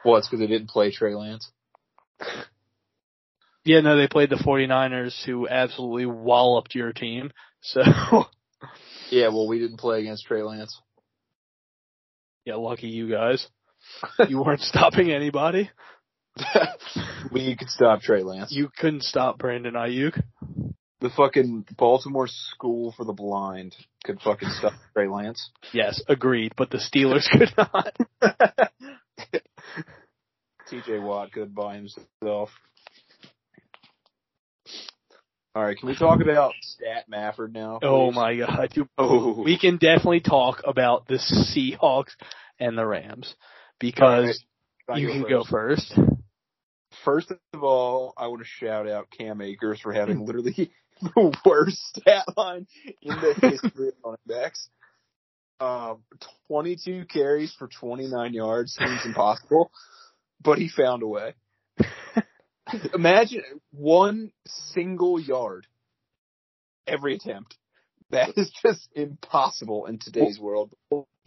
well, it's because they didn't play Trey Lance. Yeah, no, they played the 49ers who absolutely walloped your team. So, [laughs] Yeah, well, we didn't play against Trey Lance. yeah, lucky you guys. [laughs] You weren't stopping anybody. [laughs] we could stop Trey Lance. You couldn't stop Brandon Aiyuk. The fucking Baltimore School for the Blind could fucking stop [laughs] Trey Lance. Yes, agreed, but the Steelers [laughs] could not. [laughs] TJ Watt could by himself. All right, can we talk about Stat Mafford now? Oh my god. You- Oh, We can definitely talk about the Seahawks and the Rams because right, you can go first. first. First of all, I want to shout out Cam Akers for having literally [laughs] the worst stat line in the [laughs] history of running backs. Um, 22 carries for 29 yards seems impossible, but he found a way. [laughs] Imagine one single yard every attempt. That is just impossible in today's world.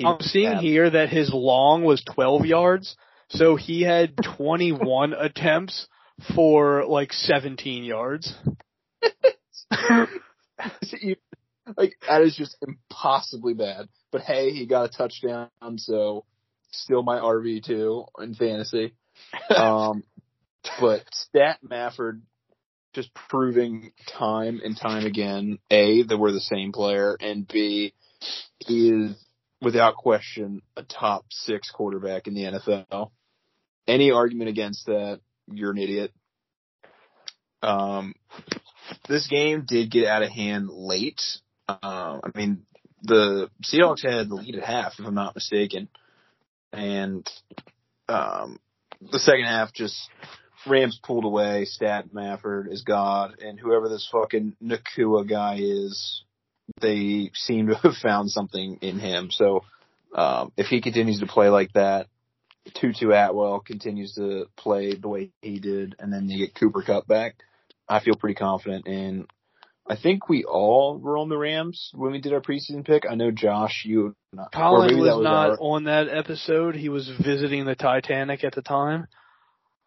I'm seeing here that his long was 12 yards, so he had 21 attempts for like 17 yards. [laughs] Like that is just impossibly bad. But hey, he got a touchdown, so still my RB two in fantasy. Um, but Stat Mafford just proving time and time again, a that we're the same player, and b he is without question a top six quarterback in the NFL. Any argument against that, you're an idiot. Um, this game did get out of hand late. Um, I mean, the Seahawks had the lead at half, if I'm not mistaken, and um, the second half just Rams pulled away. Stat Mafford is God, and whoever this fucking Nacua guy is, they seem to [laughs] have found something in him. So um, if he continues to play like that, Tutu Atwell continues to play the way he did, and then you get Cooper Kupp back. I feel pretty confident in. I think we all were on the Rams when we did our preseason pick. I know Josh, you, not, Colin was, was not our- on that episode. He was visiting the Titanic at the time.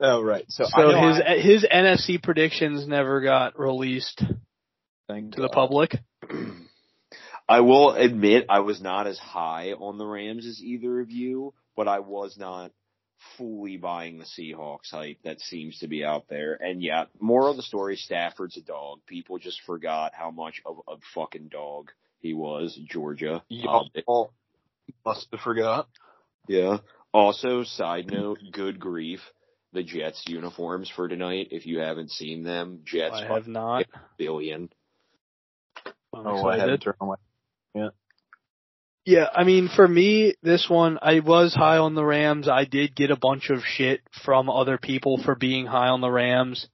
oh, right. So, So know his I- his NFC predictions never got released thank to the public. [clears throat] I will admit I was not as high on the Rams as either of you, but I was not fully buying the Seahawks hype that seems to be out there. And yeah, moral of the story, Stafford's a dog. People just forgot how much of a fucking dog he was, Georgia. Um, Y'all must have forgot. yeah. Also, side note, good grief, the Jets uniforms for tonight. If you haven't seen them, Jets I have not. billion. I'm Oh, I excited. haven't turned on my. Yeah, I mean, for me, this one, I was high on the Rams. I did get a bunch of shit from other people for being high on the Rams.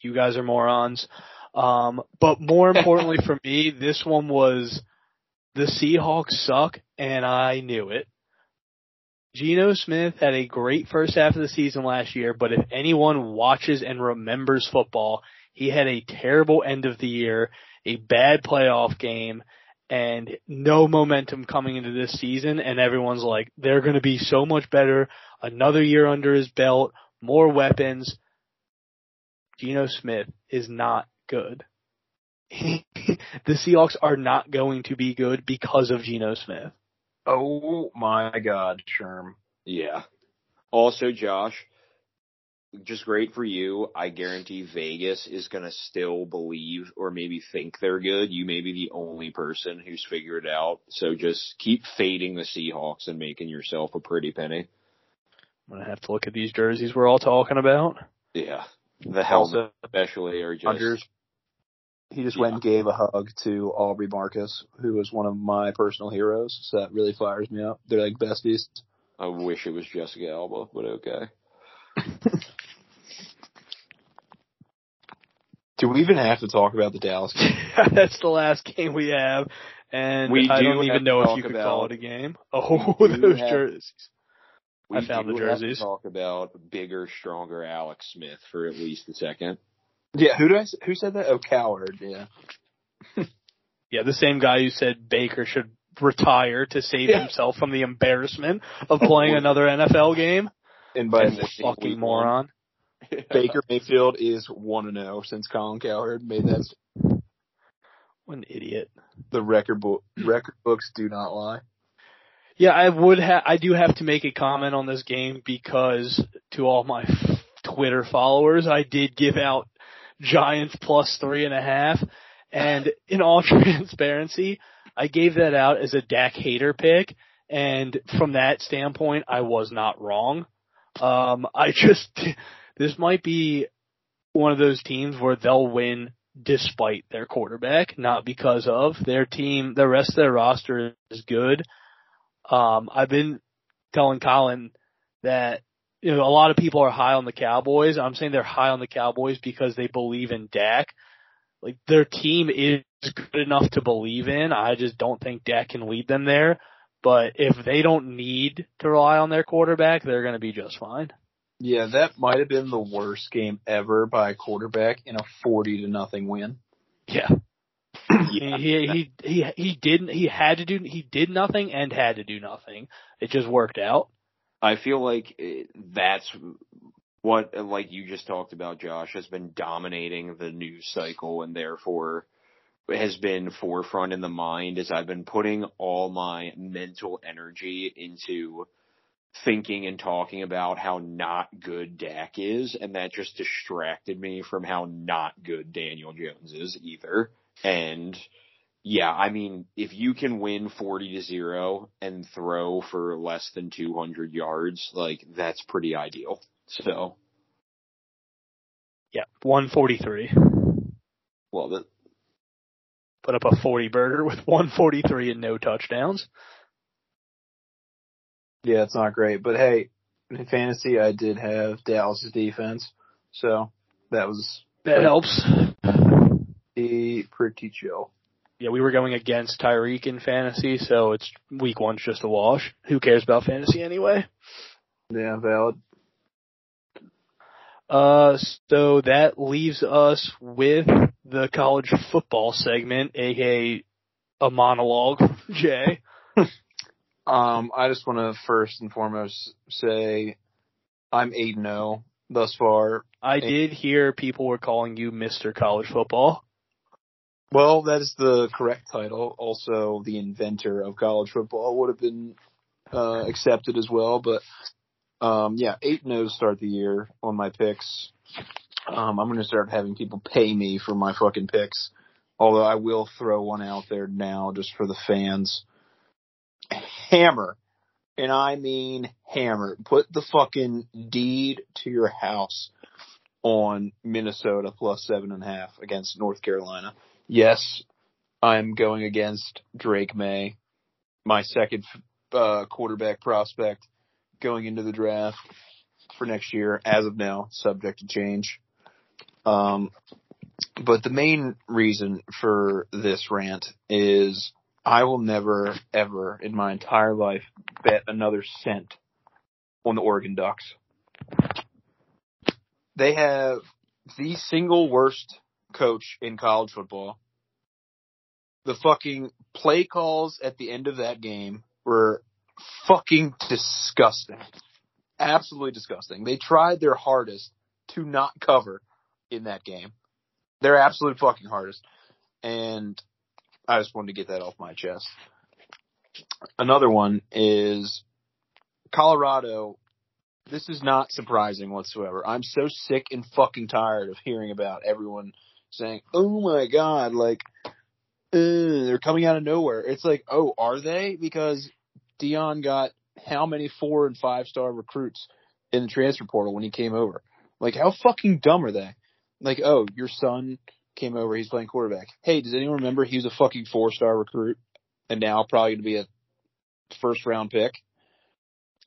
You guys are morons. Um, but more [laughs] importantly for me, this one was the Seahawks suck, and I knew it. Geno Smith had a great first half of the season last year, but if anyone watches and remembers football, he had a terrible end of the year, a bad playoff game, and no momentum coming into this season and everyone's like, they're going to be so much better. Another year under his belt, more weapons. Geno Smith is not good. [laughs] the Seahawks are not going to be good because of Geno Smith. Oh my God, Sherm. Yeah. Also, Josh, just great for you. I guarantee Vegas is going to still believe or maybe think they're good. You may be the only person who's figured it out. So just keep fading the Seahawks and making yourself a pretty penny. I'm going to have to look at these jerseys we're all talking about. Yeah. The helmet Also, especially are just Rodgers, he just Yeah. went and gave a hug to Aubrey Marcus, who was one of my personal heroes. So that really fires me up. They're like besties. I wish it was Jessica Alba, but okay. [laughs] Do we even have to talk about the Dallas game? [laughs] [laughs] That's the last game we have. And We I do don't even know if you could call it a game. [laughs] Oh, those have- jerseys. We I found the do have to jerseys. talk about bigger, stronger Alex Smith for at least a second. Yeah, who did I? Who said that? Oh, Cowherd. Yeah. Yeah, the same guy who said Baker should retire to save Yeah. himself from the embarrassment of playing another NFL game. And by And the Fucking week [laughs] Baker Mayfield is one and zero since Colin Cowherd made that. st- What an idiot. The record book record books do not lie. Yeah, I would have. I do have to make a comment on this game because to all my f- Twitter followers, I did give out Giants plus three and a half, and in all [laughs] transparency, I gave that out as a Dak hater pick, and from that standpoint, I was not wrong. Um, I just this might be one of those teams where they'll win despite their quarterback, not because of their team. The rest of their roster is good. Um, I've been telling Colin that you know a lot of people are high on the Cowboys. I'm saying they're high on the Cowboys because they believe in Dak. Like their team is good enough to believe in. I just don't think Dak can lead them there. But if they don't need to rely on their quarterback, they're going to be just fine. Yeah, that might have been the worst game ever by a quarterback in a forty to nothing win. Yeah. yeah. He, he he he didn't he had to do he did nothing and had to do nothing. It just worked out. I feel like eh, that's what, like you just talked about, Josh, has been dominating the news cycle and therefore has been forefront in the mind as I've been putting all my mental energy into thinking and talking about how not good Dak is, and that just distracted me from how not good Daniel Jones is either. And yeah, I mean, if you can win 40 to 0 and throw for less than 200 yards, like that's pretty ideal. So, Yeah, 143. well, that, Put up a 40 burger with 143 and no touchdowns. Yeah, it's not great, but hey, in fantasy, I did have Dallas' defense, so that was That helps. pretty pretty chill. Yeah, we were going against Tyreek in fantasy, so it's week one's just a wash. Who cares about fantasy anyway? Yeah, valid. Uh, so that leaves us with the college football segment, aka a monologue, [laughs] Jay. [laughs] Um, I just want to first and foremost say I'm eight and zero thus far. I did hear people were calling you Mr. College Football. Well, that is the correct title. Also, the inventor of college football would have been uh, accepted as well. But um, yeah, eight and zero to start the year on my picks. Um, I'm going to start having people pay me for my fucking picks. Although I will throw one out there now just for the fans. Hammer. And I mean hammer. Put the fucking deed to your house on Minnesota plus seven and a half against North Carolina. Yes, I'm going against Drake Maye, my second uh, quarterback prospect going into the draft for next year. As of now, subject to change. Um, but the main reason for this rant is I will never, ever in my entire life bet another cent on the Oregon Ducks. They have the single worst coach in college football. The fucking play calls at the end of that game were fucking disgusting. Absolutely disgusting. They tried their hardest to not cover in that game. Their absolute fucking hardest. And I just wanted to get that off my chest. Another one is Colorado. This is not surprising whatsoever. I'm so sick and fucking tired of hearing about everyone saying, "Oh my god, like uh, they're coming out of nowhere." It's like, "Oh, are they?" Because Deion got how many four and five star recruits in the transfer portal when he came over? Like, how fucking dumb are they? Like, oh, your son came over, he's playing quarterback. Hey, does anyone remember he was a fucking four star recruit and now probably going to be a first round pick?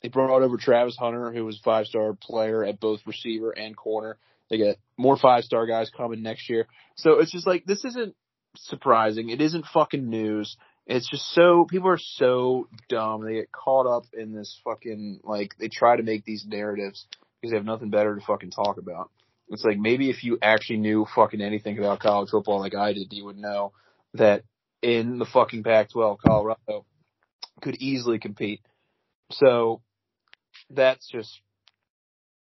They brought over Travis Hunter, who was five star player at both receiver and corner. They get more five star guys coming next year. So it's just like, this isn't surprising. It isn't fucking news. It's just so, people are so dumb. They get caught up in this fucking, like, they try to make these narratives because they have nothing better to fucking talk about. It's like maybe if you actually knew fucking anything about college football like I did, you would know that in the fucking Pac-12, Colorado could easily compete. So that's just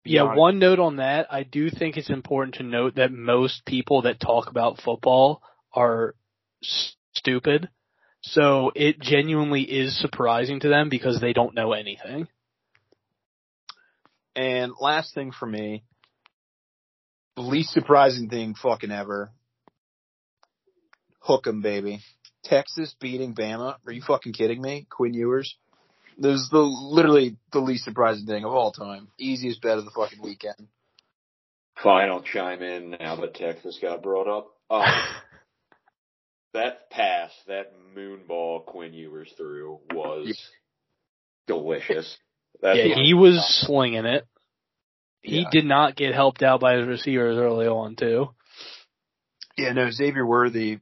Yeah, beyond- one note on that. I do think it's important to note that most people that talk about football are s- stupid. So it genuinely is surprising to them because they don't know anything. And last thing for me, least surprising thing fucking ever. Hook 'em, baby. Texas beating Bama. Are you fucking kidding me? Quinn Ewers. This is the literally the least surprising thing of all time. Easiest bet of the fucking weekend. Fine, I'll chime in now that Texas got brought up. Um, [laughs] that pass, that moonball Quinn Ewers threw was delicious. That's yeah, he was slinging it. He Yeah. did not get helped out by his receivers early on too. Yeah, no, Xavier Worthy,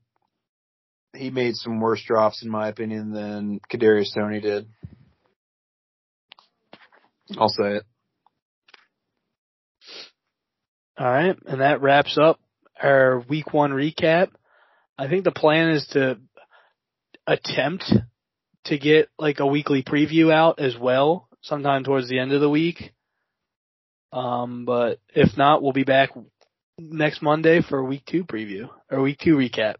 he made some worse drops in my opinion than Kadarius Toney did. I'll say it. All right, and that wraps up our week one recap. I think the plan is to attempt to get like a weekly preview out as well, sometime towards the end of the week. Um, but if not, we'll be back next Monday for week two preview or week two recap.